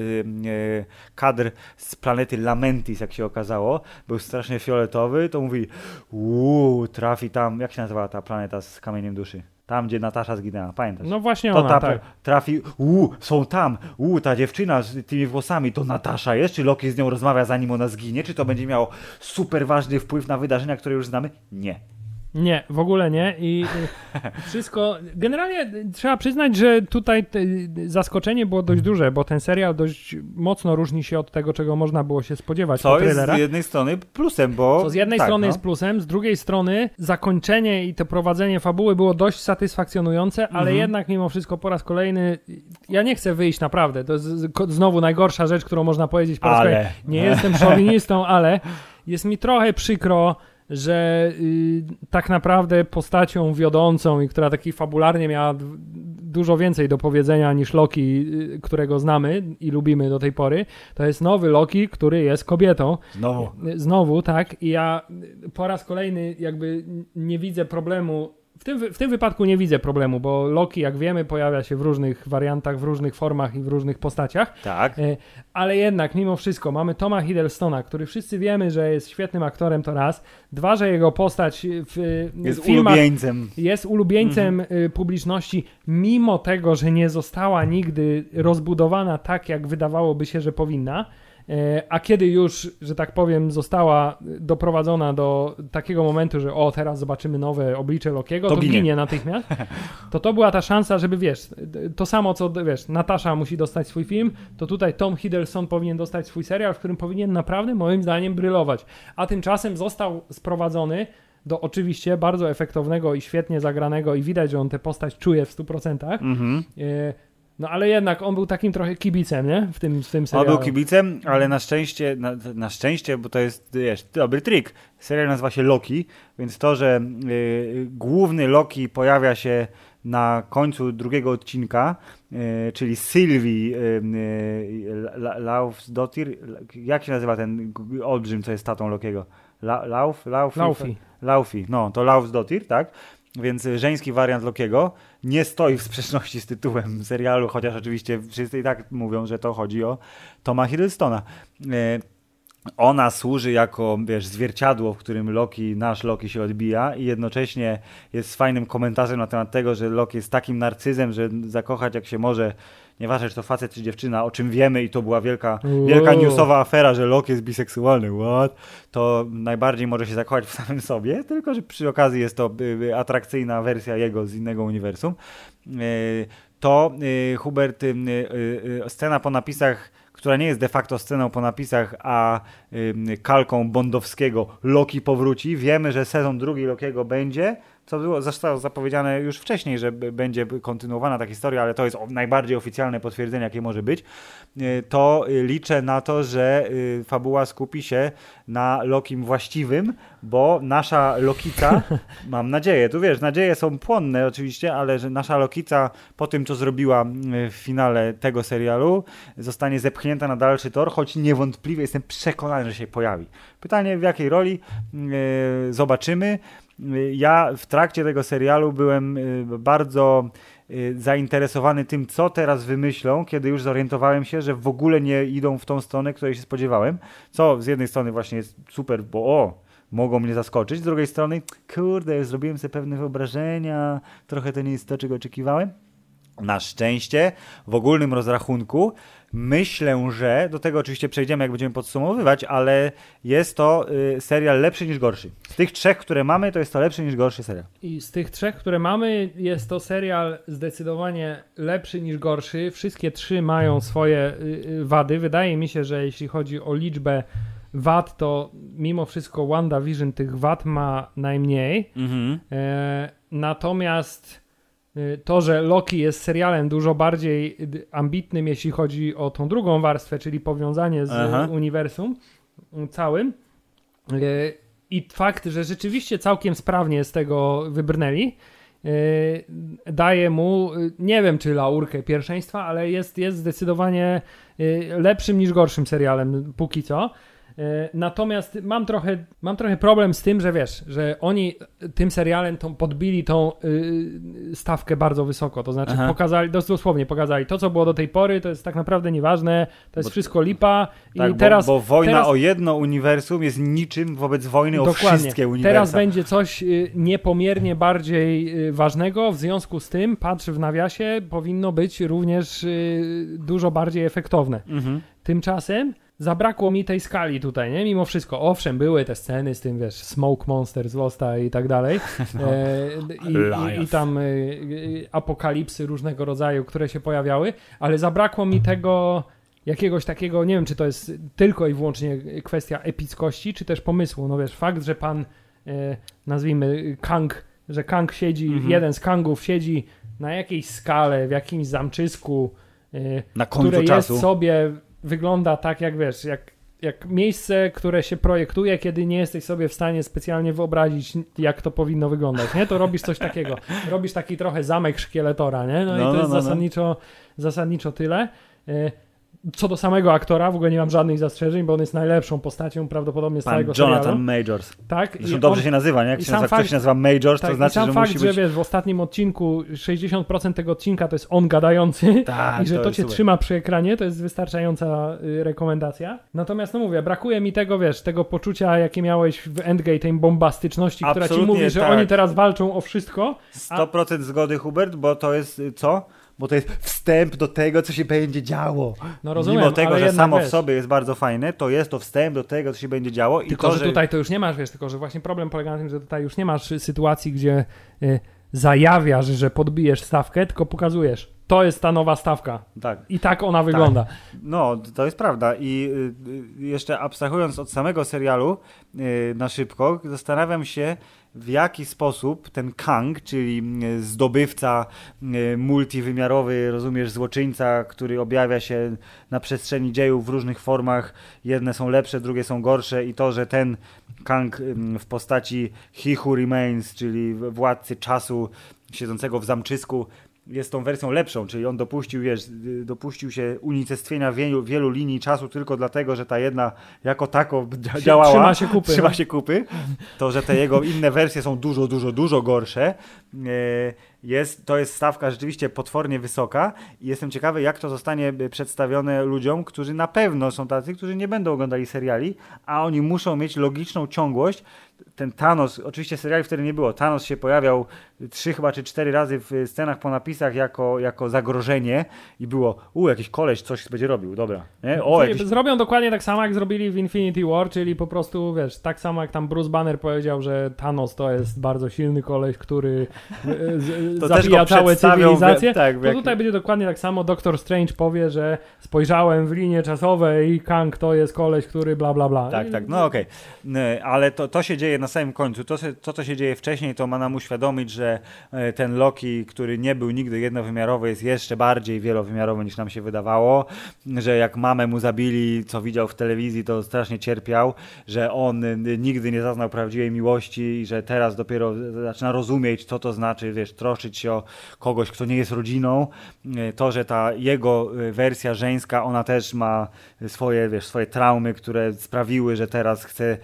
y, kadr z planety Lamentis, jak się okazało, był strasznie fioletowy, to mówili uuu, trafi tam, jak się nazywała ta planeta z kamieniem duszy? Tam, gdzie Natasza zginęła, pamiętasz? No właśnie to ona, ta, tak. Trafi, uuu, są tam, uuu, ta dziewczyna z tymi włosami, to Natasza jest? Czy Loki z nią rozmawia zanim ona zginie? Czy to będzie miało super ważny wpływ na wydarzenia, które już znamy? Nie. Nie, w ogóle nie. I wszystko. Generalnie trzeba przyznać, że tutaj zaskoczenie było dość duże, bo ten serial dość mocno różni się od tego, czego można było się spodziewać. Co jest z jednej strony plusem, bo. Co z jednej tak, strony no. jest plusem, z drugiej strony zakończenie i to prowadzenie fabuły było dość satysfakcjonujące, ale mhm. jednak mimo wszystko po raz kolejny. Ja nie chcę wyjść naprawdę. To jest znowu najgorsza rzecz, którą można powiedzieć po raz ale. kolejny. Nie jestem szowinistą, ale jest mi trochę przykro że y, tak naprawdę postacią wiodącą i która taki fabularnie miała dużo więcej do powiedzenia niż Loki, y, którego znamy i lubimy do tej pory, to jest nowy Loki, który jest kobietą. Znowu. Znowu, tak. I ja po raz kolejny jakby nie widzę problemu w tym, w tym wypadku nie widzę problemu, bo Loki, jak wiemy, pojawia się w różnych wariantach, w różnych formach i w różnych postaciach. Tak. E, ale jednak, mimo wszystko, mamy Toma Hiddlestona, który wszyscy wiemy, że jest świetnym aktorem, to raz. Dwa, że jego postać w, jest filmach ulubieńcem. jest ulubieńcem mhm. publiczności, mimo tego, że nie została nigdy rozbudowana tak, jak wydawałoby się, że powinna. E, a kiedy już, że tak powiem, została doprowadzona do takiego momentu, że o, teraz zobaczymy nowe oblicze Lokiego, to, to ginie. ginie natychmiast, to to była ta szansa, żeby wiesz, to samo co, wiesz, Natasza musi dostać swój film, to tutaj Tom Hiddleston powinien dostać swój serial, w którym powinien naprawdę, moim zdaniem, brylować. A tymczasem został sprowadzony do oczywiście bardzo efektownego i świetnie zagranego i widać, że on tę postać czuje w 100%. Mhm. E, no ale jednak on był takim trochę kibicem, nie? W tym, w tym serialu. On był kibicem, ale na szczęście, na, na szczęście, bo to jest, wiesz, dobry trik. Serial nazywa się Loki, więc to, że y, główny Loki pojawia się na końcu drugiego odcinka, y, czyli Sylwii y, y, Laufsdottir, jak się nazywa ten olbrzym, co jest tatą Lokiego? La, Lauf? Laufi? Laufi. Laufi, no, to Laufsdottir, tak? Więc żeński wariant Lokiego nie stoi w sprzeczności z tytułem serialu, chociaż oczywiście wszyscy i tak mówią, że to chodzi o Toma Hiddlestona. E, ona służy jako, wiesz, zwierciadło, w którym Loki, nasz Loki się odbija i jednocześnie jest fajnym komentarzem na temat tego, że Loki jest takim narcyzem, że zakochać jak się może, nieważne czy to facet czy dziewczyna, o czym wiemy i to była wielka, wielka newsowa afera, że Loki jest biseksualny, what? To najbardziej może się zakochać w samym sobie, tylko że przy okazji jest to y, y, atrakcyjna wersja jego z innego uniwersum. Y, to Hubert, scena po napisach która nie jest de facto sceną po napisach, a kalką Bondowskiego Loki powróci. Wiemy, że sezon drugi Lokiego będzie, co było, zostało zapowiedziane już wcześniej, że będzie kontynuowana ta historia, ale to jest najbardziej oficjalne potwierdzenie, jakie może być, y, to liczę na to, że y, fabuła skupi się na Lokim właściwym, bo nasza Lokica, mam nadzieję, tu wiesz, nadzieje są płonne oczywiście, ale że nasza Lokica po tym, co zrobiła w finale tego serialu, zostanie zepchnięta na dalszy tor, choć niewątpliwie jestem przekonany, że się pojawi. Pytanie w jakiej roli, zobaczymy. Ja w trakcie tego serialu byłem y, bardzo y, zainteresowany tym, co teraz wymyślą, kiedy już zorientowałem się, że w ogóle nie idą w tą stronę, której się spodziewałem. Co z jednej strony właśnie jest super, bo o, mogą mnie zaskoczyć, z drugiej strony, kurde, zrobiłem sobie pewne wyobrażenia, trochę to nie jest to, czego oczekiwałem. Na szczęście w ogólnym rozrachunku myślę, że do tego oczywiście przejdziemy, jak będziemy podsumowywać, ale jest to y, serial lepszy niż gorszy. Z tych trzech, które mamy, to jest to lepszy niż gorszy serial. I z tych trzech, które mamy, jest to serial zdecydowanie lepszy niż gorszy. Wszystkie trzy mają swoje y, y, wady. Wydaje mi się, że jeśli chodzi o liczbę wad, to mimo wszystko WandaVision tych wad ma najmniej. Mhm. E, natomiast to, że Loki jest serialem dużo bardziej ambitnym, jeśli chodzi o tą drugą warstwę, czyli powiązanie z Aha. uniwersum y, całym. Y, I fakt, że rzeczywiście całkiem sprawnie z tego wybrnęli, daje mu, nie wiem czy laurkę pierwszeństwa, ale jest, jest zdecydowanie lepszym niż gorszym serialem póki co. E, natomiast mam trochę, mam trochę problem z tym, że wiesz, że oni tym serialem tą, podbili tą y, stawkę bardzo wysoko. To znaczy Aha. pokazali, dosłownie pokazali to, co było do tej pory, to jest tak naprawdę nieważne, to jest bo, wszystko lipa. Tak, I teraz, bo, bo wojna teraz, o jedno uniwersum jest niczym wobec wojny o wszystkie uniwersum. Teraz będzie coś y, niepomiernie bardziej y, ważnego, w związku z tym, patrz w nawiasie, powinno być również dużo bardziej efektowne. Mhm. Tymczasem zabrakło mi tej skali tutaj, nie? Mimo wszystko, owszem, były te sceny z tym, wiesz, Smoke Monster z Losta i tak dalej. No. E, i, i, i, tam e, apokalipsy różnego rodzaju, które się pojawiały, ale zabrakło mi tego jakiegoś takiego, nie wiem, czy to jest tylko i wyłącznie kwestia epickości, czy też pomysłu. No wiesz, fakt, że pan, e, nazwijmy Kang, że Kang siedzi, mhm. jeden z Kangów siedzi na jakiejś skale, w jakimś zamczysku, e, na końcu które czasu. jest sobie wygląda tak, jak wiesz, jak, jak miejsce, które się projektuje, kiedy nie jesteś sobie w stanie specjalnie wyobrazić, jak to powinno wyglądać, nie? To robisz coś takiego. Robisz taki trochę zamek szkieletora, nie? No, no i to no, jest no, no. zasadniczo, zasadniczo tyle. Co do samego aktora, w ogóle nie mam żadnych zastrzeżeń, bo on jest najlepszą postacią prawdopodobnie z Pan całego Jonathan serialu. Majors. Tak. Zresztą dobrze on, się nazywa, nie? Jak się nazywa, fakt, ktoś się nazywa Majors, tak, to znaczy, sam że fakt, musi że być... wiesz, w ostatnim odcinku 60% tego odcinka to jest on gadający tak, i że to, to cię super. trzyma przy ekranie, to jest wystarczająca y, rekomendacja. Natomiast no mówię, brakuje mi tego, wiesz, tego poczucia, jakie miałeś w Endgame, tej bombastyczności, Absolutnie, która ci mówi, że tak. oni teraz walczą o wszystko. A... 100% zgody, Hubert, bo to jest y, co? Bo to jest wstęp do tego, co się będzie działo. No rozumiem, Mimo tego, że samo wiesz, w sobie jest bardzo fajne, to jest to wstęp do tego, co się będzie działo. Tylko, to, że, że tutaj to już nie masz, wiesz, tylko, że właśnie problem polega na tym, że tutaj już nie masz sytuacji, gdzie y, zajawiasz, że podbijesz stawkę, tylko pokazujesz. To jest ta nowa stawka. Tak. I tak ona wygląda. Tak. No, to jest prawda. I y, y, jeszcze abstrahując od samego serialu y, na szybko, zastanawiam się, w jaki sposób ten Kang, czyli zdobywca multiwymiarowy, rozumiesz, złoczyńca, który objawia się na przestrzeni dziejów w różnych formach, jedne są lepsze, drugie są gorsze i to, że ten Kang w postaci He Who Remains, czyli władcy czasu, siedzącego w zamczysku, jest tą wersją lepszą, czyli on dopuścił, wiesz, dopuścił się unicestwienia wielu, wielu linii czasu tylko dlatego, że ta jedna jako tako działała. Trzyma się kupy. Trzyma no. się kupy. To, że te jego inne wersje są dużo, dużo, dużo gorsze. E, jest, to jest stawka rzeczywiście potwornie wysoka i jestem ciekawy, jak to zostanie y, przedstawione ludziom, którzy na pewno są tacy, którzy nie będą oglądali seriali, a oni muszą mieć logiczną ciągłość. Ten Thanos, oczywiście seriali wtedy nie było, Thanos się pojawiał trzy chyba czy cztery razy w scenach po napisach jako, jako zagrożenie i było, u, jakiś koleś coś będzie robił, dobra. Nie? O, jakiś... Zrobią dokładnie tak samo, jak zrobili w Infinity War, czyli po prostu, wiesz, tak samo jak tam Bruce Banner powiedział, że Thanos to jest bardzo silny koleś, który to zabija całe cywilizacje, tak, to tutaj będzie dokładnie tak samo. Doctor Strange powie, że spojrzałem w linię czasowej i Kang to jest koleś, który bla bla bla. Tak, tak, no okej. Okay. Ale to, to się dzieje na samym końcu. To, to, co się dzieje wcześniej, to ma nam uświadomić, że e, ten Loki, który nie był nigdy jednowymiarowy, jest jeszcze bardziej wielowymiarowy niż nam się wydawało, że jak mamę mu zabili, co widział w telewizji, to strasznie cierpiał, że on nigdy nie zaznał prawdziwej miłości i że teraz dopiero zaczyna rozumieć, co to znaczy, wiesz, troszczyć się o kogoś, kto nie jest rodziną. E, to, że ta jego e, wersja żeńska, ona też ma swoje, wiesz, swoje traumy, które sprawiły, że teraz chce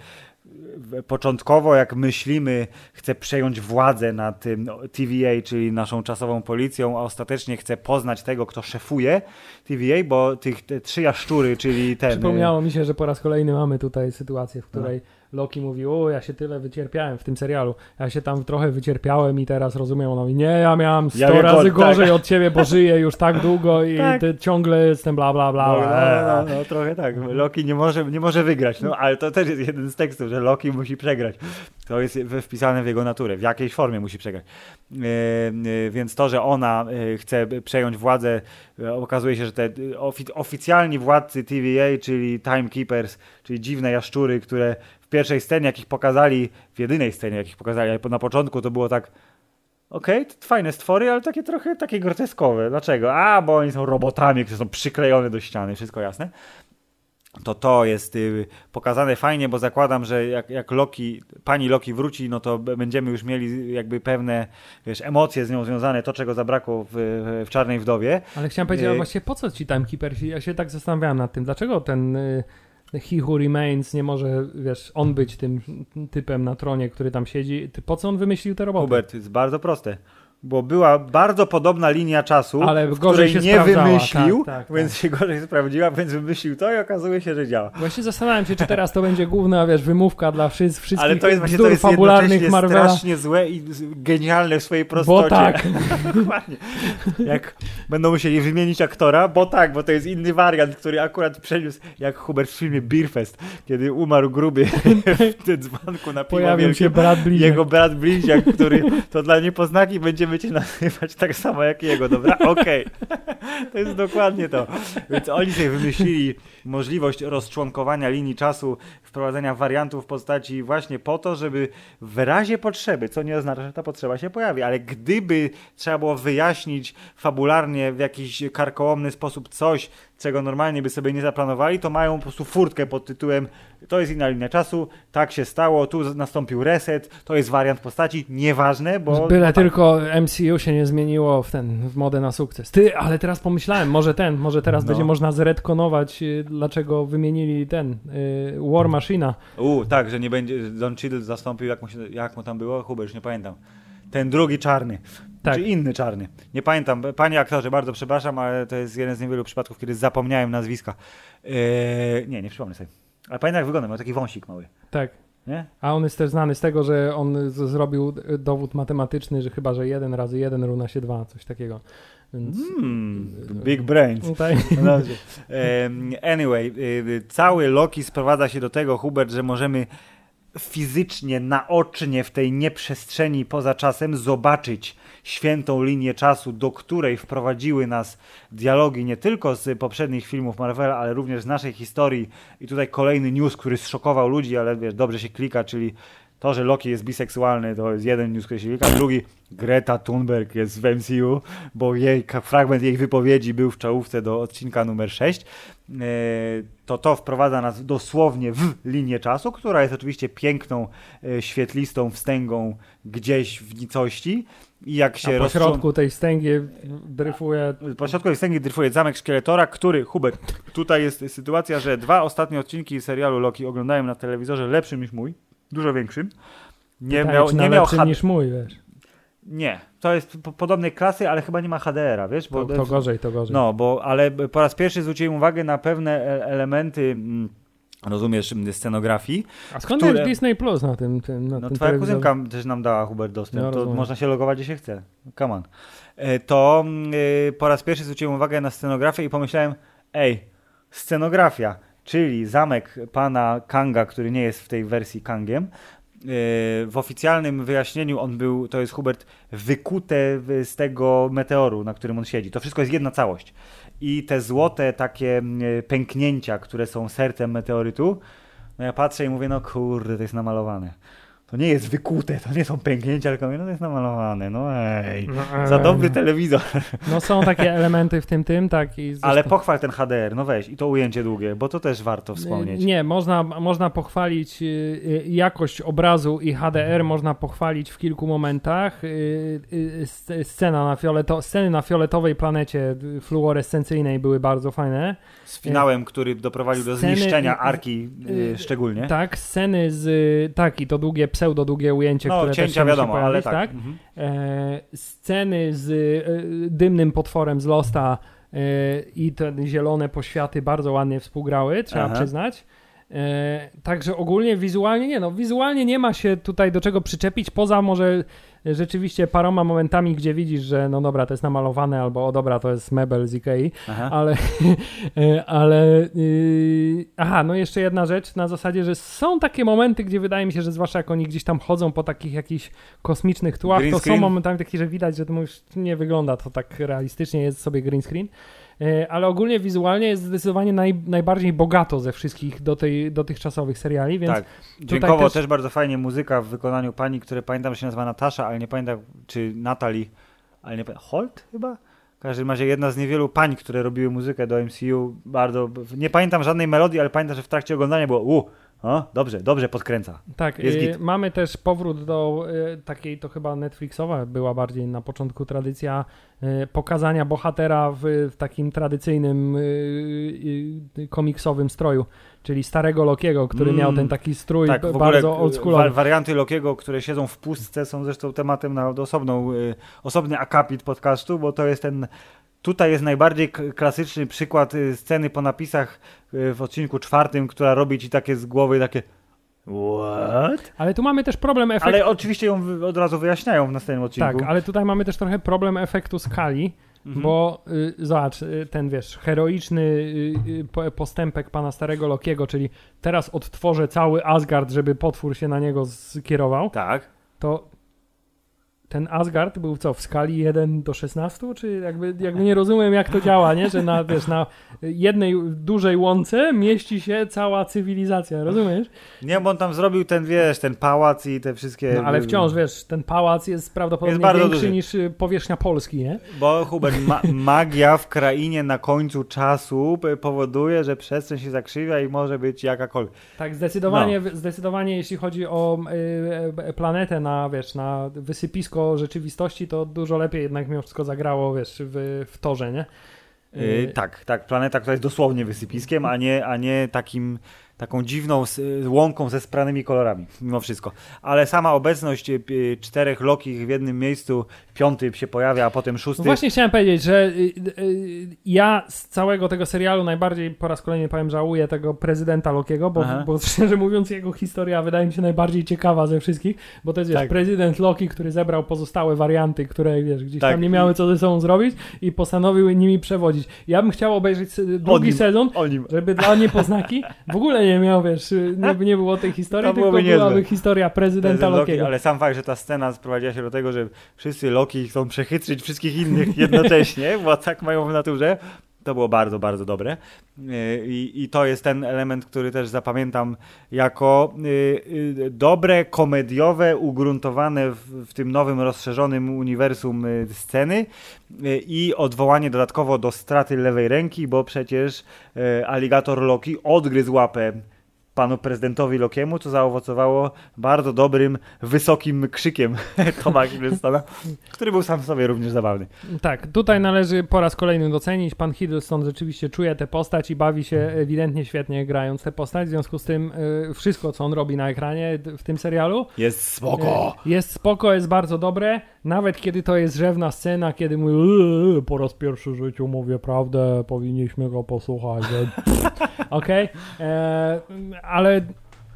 e, początkowo, jak myślimy, chce przejąć władzę nad tym TVA, czyli naszą czasową policją, a ostatecznie chce poznać tego, kto szefuje TVA, bo tych te trzy jaszczury, czyli ten... Przypomniało mi się, że po raz kolejny mamy tutaj sytuację, w której no Loki mówi, o ja się tyle wycierpiałem w tym serialu, ja się tam trochę wycierpiałem i teraz rozumiem, on mówi, nie, ja miałem 100 ja razy gorzej tak. od ciebie, bo żyję już tak długo i tak. ciągle jestem bla bla bla. No, no, no, no, trochę tak, Loki nie może, nie może wygrać, no ale to też jest jeden z tekstów, że Loki musi przegrać. To jest wpisane w jego naturę, w jakiejś formie musi przegrać. E, e, więc to, że ona e, chce przejąć władzę, okazuje się, że te oficjalni władcy TVA, czyli Timekeepers, czyli dziwne jaszczury, które w pierwszej scenie, jakich pokazali, w jedynej scenie, jakich pokazali, ale na początku to było tak okej, okay, fajne stwory, ale takie trochę takie groteskowe. Dlaczego? A, bo oni są robotami, które są przyklejone do ściany, wszystko jasne. To to jest y, pokazane fajnie, bo zakładam, że jak, jak Loki, pani Loki wróci, no to będziemy już mieli jakby pewne wiesz, emocje z nią związane, to czego zabrakło w, w Czarnej Wdowie. Ale chciałem powiedzieć, y po co ci Timekeepersi? Ja się tak zastanawiałem nad tym, dlaczego ten... Y He Who Remains nie może, wiesz, on być tym typem na tronie, który tam siedzi. Po co on wymyślił te roboty? Hubert, jest bardzo proste bo była bardzo podobna linia czasu, Ale której nie sprawdzała. wymyślił, tak, tak, więc tak. się gorzej sprawdziła, więc wymyślił to i okazuje się, że działa. Właśnie zastanawiam się, czy teraz to będzie główna, wiesz, wymówka dla wszystkich Ale to jest właśnie to jest fabularnych Marvela. strasznie złe i genialne w swojej prostocie. Bo tak. Jak będą musieli wymienić aktora, bo tak, bo to jest inny wariant, który akurat przeniósł, jak Hubert w filmie Beerfest, kiedy umarł gruby w tym dzwonku na piwo Pojawił się brat Bliźniak. Jego brat Bliźniak, który to dla niepoznaki będziemy cię nazywać tak samo jak jego, dobra? Okej. Okay. To jest dokładnie to. Więc oni sobie wymyślili możliwość rozczłonkowania linii czasu, wprowadzenia wariantów w postaci właśnie po to, żeby w razie potrzeby, co nie oznacza, że ta potrzeba się pojawi, ale gdyby trzeba było wyjaśnić fabularnie w jakiś karkołomny sposób coś, czego normalnie by sobie nie zaplanowali, to mają po prostu furtkę pod tytułem to jest inna linia czasu, tak się stało, tu nastąpił reset, to jest wariant postaci, nieważne, bo... Byle tylko MCU się nie zmieniło w ten, w modę na sukces. Ty, ale teraz pomyślałem, może ten, może teraz no. będzie można zredkonować, y, dlaczego wymienili ten, y, War Machina. U, tak, że nie będzie, Don Cheadle zastąpił, jak mu, się, jak mu tam było? Hubert, już nie pamiętam. Ten drugi czarny. Tak. Czy inny czarny. Nie pamiętam. Panie aktorze, bardzo przepraszam, ale to jest jeden z niewielu przypadków, kiedy zapomniałem nazwiska. Eee, nie, nie przypomnę sobie. Ale pamiętam jak wygląda, ma taki wąsik mały. Tak. Nie? A on jest też znany z tego, że on zrobił dowód matematyczny, że chyba, że jeden razy jeden równa się dwa, coś takiego. Więc... Mm, big brains. Tak. Anyway, y, cały Loki sprowadza się do tego, Hubert, że możemy fizycznie, naocznie w tej nieprzestrzeni poza czasem zobaczyć świętą linię czasu, do której wprowadziły nas dialogi nie tylko z poprzednich filmów Marvela, ale również z naszej historii. I tutaj kolejny news, który zszokował ludzi, ale wiesz, dobrze się klika, czyli to, że Loki jest biseksualny, to jest jeden news, który się klika. Drugi, Greta Thunberg jest w MCU, bo jej fragment jej wypowiedzi był w czołówce do odcinka numer 6. E, to to wprowadza nas dosłownie w linię czasu, która jest oczywiście piękną, e, świetlistą wstęgą gdzieś w nicości. Jak się po środku tej wstęgi dryfuje... Po środku tej wstęgi dryfuje zamek Szkieletora, który, Hubert, tutaj jest sytuacja, że dwa ostatnie odcinki serialu Loki oglądałem na telewizorze lepszym niż mój, dużo większym. Nie miał, nie miał lepszym niż mój, wiesz Nie, to jest po, podobnej klasy, ale chyba nie ma HDR-a, wiesz? Bo to, to gorzej, to gorzej. No, bo, ale po raz pierwszy zwróciłem uwagę na pewne e, elementy... Mm, rozumiesz, scenografii. A skąd które... jest Disney Plus na tym? tym na no tym twoja kuzynka też nam dała, Hubert, dostęp. No, to można się logować, gdzie się chce. Come on. E, to yy, po raz pierwszy zwróciłem uwagę na scenografię i pomyślałem, ej, scenografia, czyli zamek pana Kanga, który nie jest w tej wersji Kangiem, w oficjalnym wyjaśnieniu on był, to jest Hubert, wykute z tego meteoru, na którym on siedzi. To wszystko jest jedna całość i te złote takie pęknięcia, które są sercem meteorytu, no ja patrzę i mówię, no kurde, to jest namalowane to nie jest wykute, to nie są pęknięcia, tylko no to jest namalowane, no ej, no, za dobry telewizor. No są takie elementy w tym, tym, tak. I Ale pochwal ten HDR, no weź, i to ujęcie długie, bo to też warto wspomnieć. Nie, można, można pochwalić y, y, jakość obrazu i HDR można pochwalić w kilku momentach. Y, scena na fioleto, sceny na fioletowej planecie fluorescencyjnej były bardzo fajne. Z finałem, który doprowadził do sceny, zniszczenia arki szczególnie. Tak, sceny z, tak, i to długie pseudo długie ujęcie, no, które cięcia też wiadomo, pojawić, ale tak. tak? Mhm. E, sceny z e, dymnym potworem z Losta e, i te zielone poświaty bardzo ładnie współgrały, trzeba Aha. przyznać. E, także ogólnie wizualnie nie, no wizualnie nie ma się tutaj do czego przyczepić, poza może rzeczywiście paroma momentami, gdzie widzisz, że no dobra, to jest namalowane, albo o dobra, to jest mebel z Ikei, aha. ale, e, ale yy, aha, no jeszcze jedna rzecz na zasadzie, że są takie momenty, gdzie wydaje mi się, że zwłaszcza jak oni gdzieś tam chodzą po takich jakichś kosmicznych tłach, green to screen? są momentami takie, że widać, że to już nie wygląda to tak realistycznie, jest sobie green screen. E, ale ogólnie wizualnie jest zdecydowanie naj, najbardziej bogato ze wszystkich do tej, dotychczasych seriali, więc tak. Dźwiękowo też... też... bardzo fajnie muzyka w wykonaniu pani, które pamiętam, że się nazywa Natasza, ale nie pamiętam, czy Natalie, ale nie pamiętam, Holt chyba? W każdym razie jedna z niewielu pań, które robiły muzykę do MCU, bardzo, nie pamiętam żadnej melodii, ale pamiętam, że w trakcie oglądania było u, o, dobrze, dobrze podkręca. Tak, y, mamy też powrót do y, takiej, to chyba Netflixowa była bardziej na początku tradycja y, pokazania bohatera w, w takim tradycyjnym y, komiksowym stroju, czyli starego Lokiego, który mm, miał ten taki strój tak, bardzo oldschoolowy. warianty Lokiego, które siedzą w pustce są zresztą tematem na osobną, osobny akapit podcastu, bo to jest ten Tutaj jest najbardziej klasyczny przykład y, sceny po napisach y, w odcinku czwartym, która robi ci takie z głowy takie What? Ale tu mamy też problem efektu. Ale oczywiście ją od razu wyjaśniają w następnym odcinku. Tak, ale tutaj mamy też trochę problem efektu skali, mhm. bo y, zobacz, y, ten wiesz, heroiczny y, postępek pana starego Lokiego, czyli teraz odtworzę cały Asgard, żeby potwór się na niego skierował. Tak. To ten Asgard był co, w skali 1 do 16? Czy jakby, jakby nie rozumiem, jak to działa, nie? Że na, wiesz, na jednej dużej łące mieści się cała cywilizacja, rozumiesz? Nie, bo on tam zrobił ten, wiesz, ten pałac i te wszystkie... No ale wciąż, wiesz, ten pałac jest prawdopodobnie jest większy duży. niż y, powierzchnia Polski, nie? Bo, Hubert, ma magia w krainie na końcu czasu powoduje, że przestrzeń się zakrzywia i może być jakakolwiek. Tak, zdecydowanie, no. zdecydowanie jeśli chodzi o y, planetę na, wiesz, na wysypisku rzeczywistości, to dużo lepiej jednak mimo wszystko zagrało, wiesz, w, w torze, nie? Yy, tak, tak. Planeta, która jest dosłownie wysypiskiem, a nie, a nie takim taką dziwną łąką ze spranymi kolorami, mimo wszystko. Ale sama obecność y, y, czterech Lokich w jednym miejscu, piąty się pojawia, a potem szósty. No właśnie chciałem powiedzieć, że y, ja z całego tego serialu najbardziej po raz kolejny powiem żałuję tego prezydenta Lokiego, bo, bo szczerze mówiąc jego historia wydaje mi się najbardziej ciekawa ze wszystkich, bo to jest wiesz, tak. prezydent Loki, który zebrał pozostałe warianty, które wiesz, gdzieś tak. tam nie miały co ze sobą zrobić i postanowił nimi przewodzić. Ja bym chciał obejrzeć drugi sezon, żeby dla niepoznaki w ogóle nie miał, wiesz, nie, nie było tej historii, tylko byłaby niezłe. historia prezydenta Prezydent Lokiego. ale sam fakt, że ta scena sprowadziła się do tego, że wszyscy Loki chcą przechytrzyć wszystkich innych jednocześnie, bo tak mają w naturze, to było bardzo, bardzo dobre. Y, I, I, to jest ten element, który też zapamiętam jako y, y, dobre, komediowe, ugruntowane w, w tym nowym, rozszerzonym uniwersum sceny i odwołanie dodatkowo do straty lewej ręki, bo przecież aligator Loki odgryzł łapę panu prezydentowi Lokiemu, co zaowocowało bardzo dobrym, wysokim krzykiem Toma Hiddlestona, który był sam w sobie również zabawny. Tak, tutaj należy po raz kolejny docenić. Pan Hiddleston rzeczywiście czuje tę postać i bawi się ewidentnie świetnie grając tę postać. W związku z tym y, wszystko, co on robi na ekranie w tym serialu Jest spoko. y, jest spoko, jest bardzo dobre. Nawet kiedy to jest rzewna scena, kiedy mówi "Eee, po raz pierwszy w życiu mówię prawdę, powinniśmy go posłuchać. Okej, E, ale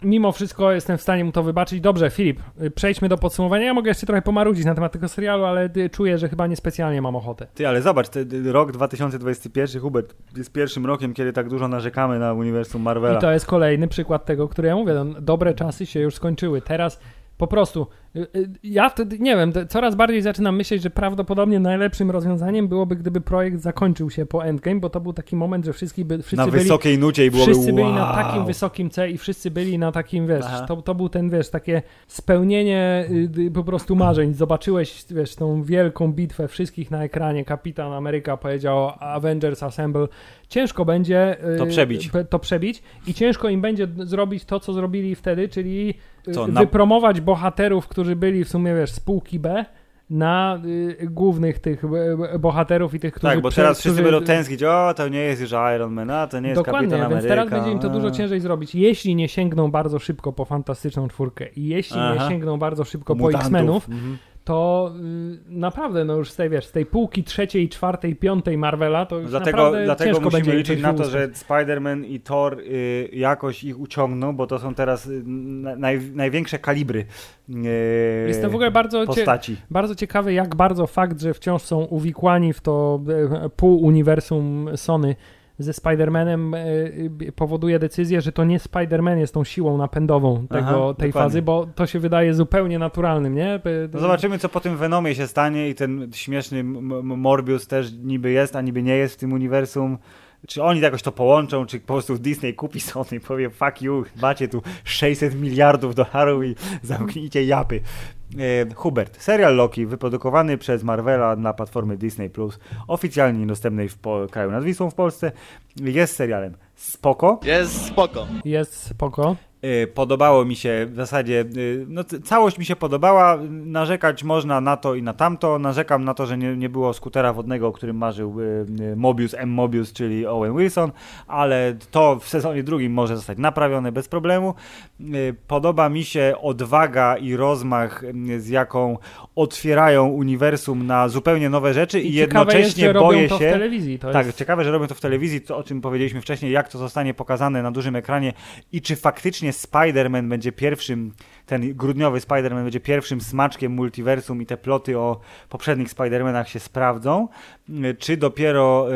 mimo wszystko jestem w stanie mu to wybaczyć. Dobrze, Filip, y, przejdźmy do podsumowania. Ja mogę jeszcze trochę pomarudzić na temat tego serialu, ale y, czuję, że chyba niespecjalnie mam ochotę. Ty, ale zobacz, te, rok 2021, Hubert, jest pierwszym rokiem, kiedy tak dużo narzekamy na uniwersum Marvela. I to jest kolejny przykład tego, który ja mówię. No, dobre czasy się już skończyły. Teraz po prostu, y, y, ja wtedy, nie wiem, coraz bardziej zaczynam myśleć, że prawdopodobnie najlepszym rozwiązaniem byłoby, gdyby projekt zakończył się po Endgame, bo to był taki moment, że wszyscy, by, wszyscy na byli wysokiej nucie i byłoby Wszyscy byli wow. na takim wysokim C i wszyscy byli na takim, wiesz, Aha. to, to był ten, wiesz, takie spełnienie y, po prostu marzeń. Zobaczyłeś, wiesz, tą wielką bitwę wszystkich na ekranie. Kapitan Ameryka powiedział Avengers Assemble. Ciężko będzie y, To przebić. to przebić i ciężko im będzie zrobić to, co zrobili wtedy, czyli na- wypromować bohaterów, którzy byli w sumie, wiesz, spółki B na y, głównych tych y, bohaterów i tych, którzy... Tak, bo teraz wszyscy będą tęsknić, o, to nie jest już Iron Man, a to nie jest Dokładnie, Kapitan więc Ameryka. teraz będzie im to dużo ciężej zrobić. Jeśli nie sięgną bardzo szybko po Fantastyczną Czwórkę i jeśli nie Aha. sięgną bardzo szybko po Mutantów. X-Menów, Mhm. To y, naprawdę, no już z tej, wiesz, z tej półki trzeciej, czwartej, piątej Marvela, to już Dlatego, naprawdę dlatego ciężko musimy liczyć na to, że Spider-Man i Thor y, jakoś ich uciągną, bo to są teraz y, na, naj, największe kalibry y, Jestem w ogóle bardzo, cie, postaci. bardzo ciekawy, jak bardzo fakt, że wciąż są uwikłani w to e, pół uniwersum Sony ze Spider-Manem e, e, powoduje decyzję, że to nie Spider-Man jest tą siłą napędową tego, Aha, tej dokładnie. fazy, bo to się wydaje zupełnie naturalnym, nie? No zobaczymy, co po tym Venomie się stanie i ten śmieszny Morbius też niby jest, a niby nie jest w tym uniwersum. Czy oni jakoś to połączą, czy po prostu Disney kupi Sony i powie fuck you, macie tu 600 miliardów dolarów i zamknijcie japy. E, Hubert, serial Loki wyprodukowany przez Marvela na platformie Disney+, oficjalnie niedostępnej w po- kraju nad Wisłą w Polsce, jest serialem spoko, Jest spoko. Jest spoko. Y, Podobało mi się w zasadzie, y, no całość mi się podobała, narzekać można na to i na tamto, narzekam na to, że nie, nie było skutera wodnego, o którym marzył y, Mobius, M. Mobius, czyli Owen Wilson, ale to w sezonie drugim może zostać naprawione bez problemu. Podoba mi się odwaga i rozmach, z jaką otwierają uniwersum na zupełnie nowe rzeczy i, I jest, jednocześnie że boję robią to się... w telewizji. To Tak, jest... ciekawe, że robią to w telewizji, to o czym powiedzieliśmy wcześniej, jak to zostanie pokazane na dużym ekranie i czy faktycznie Spider-Man będzie pierwszym, ten grudniowy Spider-Man będzie pierwszym smaczkiem multiversum i te ploty o poprzednich Spider-Manach się sprawdzą, y, czy dopiero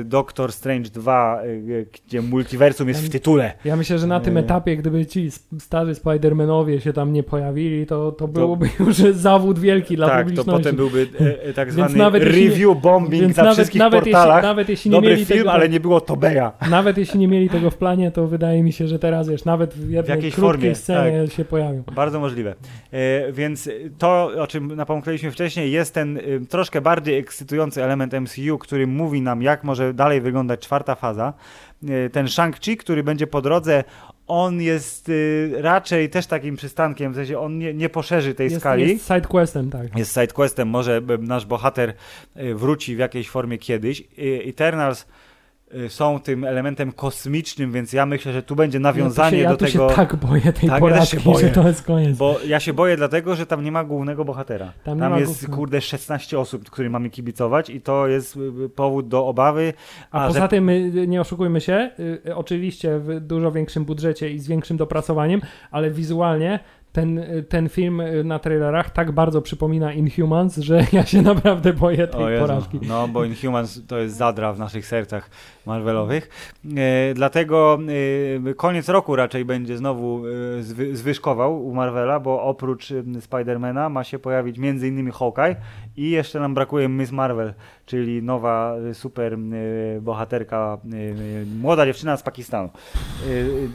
y, Doctor Strange 2, y, y, gdzie multiversum jest w tytule. Ja myślę, że na tym etapie, gdyby ci starzy Spider-Manowie się tam nie pojawili, to, to byłoby już zawód wielki dla tak, to publiczności. potem byłby e, e, tak zwany nawet review bombing na nawet, wszystkich nawet, portalach. jeśli, nawet jeśli nie Dobry mieli film, tego, ale nie było Tobeja. Nawet jeśli nie mieli tego w planie, to wydaje mi się, że teraz wiesz, nawet w jednej jakiejś krótkiej formie, scenie się pojawią. Bardzo możliwe. E, więc to, o czym napomknęliśmy wcześniej, jest ten e, troszkę bardziej ekscytujący element MCU, który mówi nam, jak może dalej wyglądać czwarta faza. E, ten Shang-Chi, który będzie po drodze, on jest raczej też takim przystankiem, w sensie on nie, nie poszerzy tej Jest, skali. jest sidequestem, tak. jest sidequestem, może nasz bohater wróci w jakiejś formie kiedyś. Eternals są tym elementem kosmicznym, więc ja myślę, że tu będzie nawiązanie ja się, do ja tego. tu się tak boję tej Tak, ja porażki, boję. że to jest koniec. Bo ja się boję dlatego, że tam nie ma głównego bohatera. Tam Tam, jest głównego. kurde 16 osób, którym mamy kibicować i to jest y, powód do obawy. A, A, poza że tym, y, nie oszukujmy się, y, oczywiście w dużo większym budżecie i z większym dopracowaniem, ale wizualnie ten, ten film y, na trailerach tak bardzo przypomina Inhumans, że ja się naprawdę boję tej porażki. No, bo Inhumans to jest zadra w naszych sercach Marvelowych. E, dlatego e, koniec roku raczej będzie znowu e, zwy, zwyżkował u Marvela, bo oprócz Spidermana ma się pojawić m.in. Hawkeye i jeszcze nam brakuje Miss Marvel, czyli nowa e, super e, bohaterka, e, młoda dziewczyna z Pakistanu.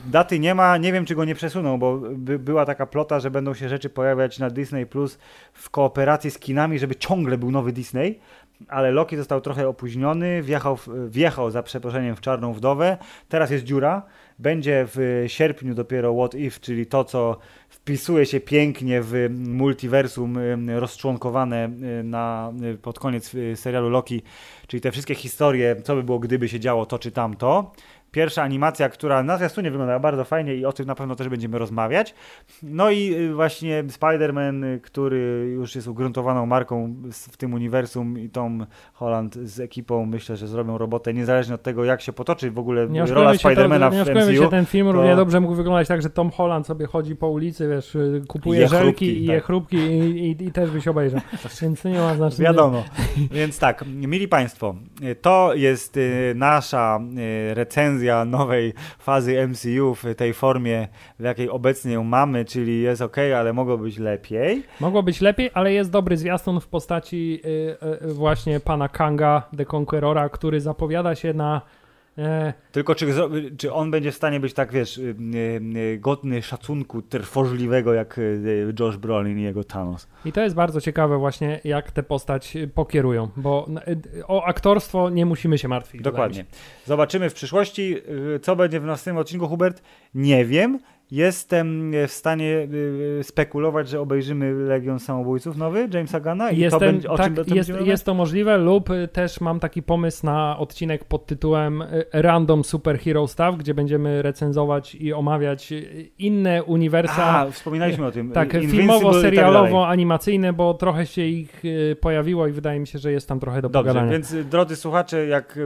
Daty nie ma, nie wiem czy go nie przesuną, bo by, była taka plota że będą się rzeczy pojawiać na Disney Plus w kooperacji z kinami, żeby ciągle był nowy Disney. Ale Loki został trochę opóźniony, wjechał, wjechał za przeproszeniem w czarną wdowę. Teraz jest dziura. Będzie w sierpniu dopiero What If, czyli to, co wpisuje się pięknie w multiversum rozczłonkowane na, pod koniec y, serialu Loki, czyli te wszystkie historie, co by było, gdyby się działo to czy tamto. Pierwsza animacja, która na zwiastunie wyglądała bardzo fajnie i o tym na pewno też będziemy rozmawiać. No i y, właśnie Spider-Man, y, który już jest ugruntowaną marką w tym uniwersum i Tom Holland z ekipą myślę, że zrobią robotę niezależnie od tego, jak się potoczy w ogóle Nie rola się, Spidermana to, nie w oszukujmy MCU. się, ten film to- równie dobrze mógł wyglądać tak, że Tom Holland sobie chodzi po ulicy, wiesz, y, kupuje Je żelki chrupki, i je tak. chrupki i, i, i też byś obejrzał. Więc nie ma znaczenia. Wiadomo. Więc tak, mili Państwo, to jest nasza y, recenzja nowej fazy MCU w tej formie, w jakiej obecnie ją mamy, czyli jest ok, ale mogło być lepiej. Mogło być lepiej, ale jest dobry zwiastun w postaci y, y, właśnie pana Kanga, The Conquerora, który zapowiada się na Tylko czy, czy on będzie w stanie być tak, wiesz, y, y, y, godny szacunku trwożliwego jak Josh Brolin i jego Thanos. I to jest bardzo ciekawe właśnie, jak tę postać pokierują, bo o aktorstwo nie musimy się martwić. Dokładnie. Zobaczymy w przyszłości, co będzie w następnym odcinku, Hubert. Nie wiem. Jestem w stanie y, spekulować, że obejrzymy Legion Samobójców nowy Jamesa Gunna i Jestem, to będzie, o tak, czym to jest, jest to możliwe lub też mam taki pomysł na odcinek pod tytułem Random Superhero Stuff, gdzie będziemy recenzować i omawiać inne uniwersa. A, wspominaliśmy o tym. tak, Invincible filmowo, tak serialowo, dalej. animacyjne, bo trochę się ich pojawiło i wydaje mi się, że jest tam trochę do Dobrze, pogadania. więc drodzy słuchacze, jak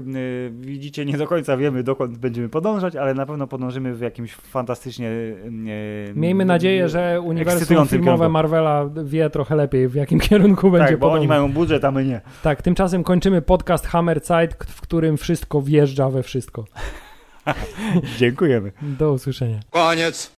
widzicie, nie do końca wiemy, dokąd będziemy podążać, ale na pewno podążymy w jakimś fantastycznie. Miejmy nadzieję, że uniwersum filmowe kierunku. Marvela wie trochę lepiej, w jakim kierunku będzie Tak, bo oni podążać. mają budżet, a my nie. Tak, tymczasem kończymy podcast Hammer Side, k- w którym wszystko wjeżdża we wszystko. Dziękujemy. Do usłyszenia. Koniec.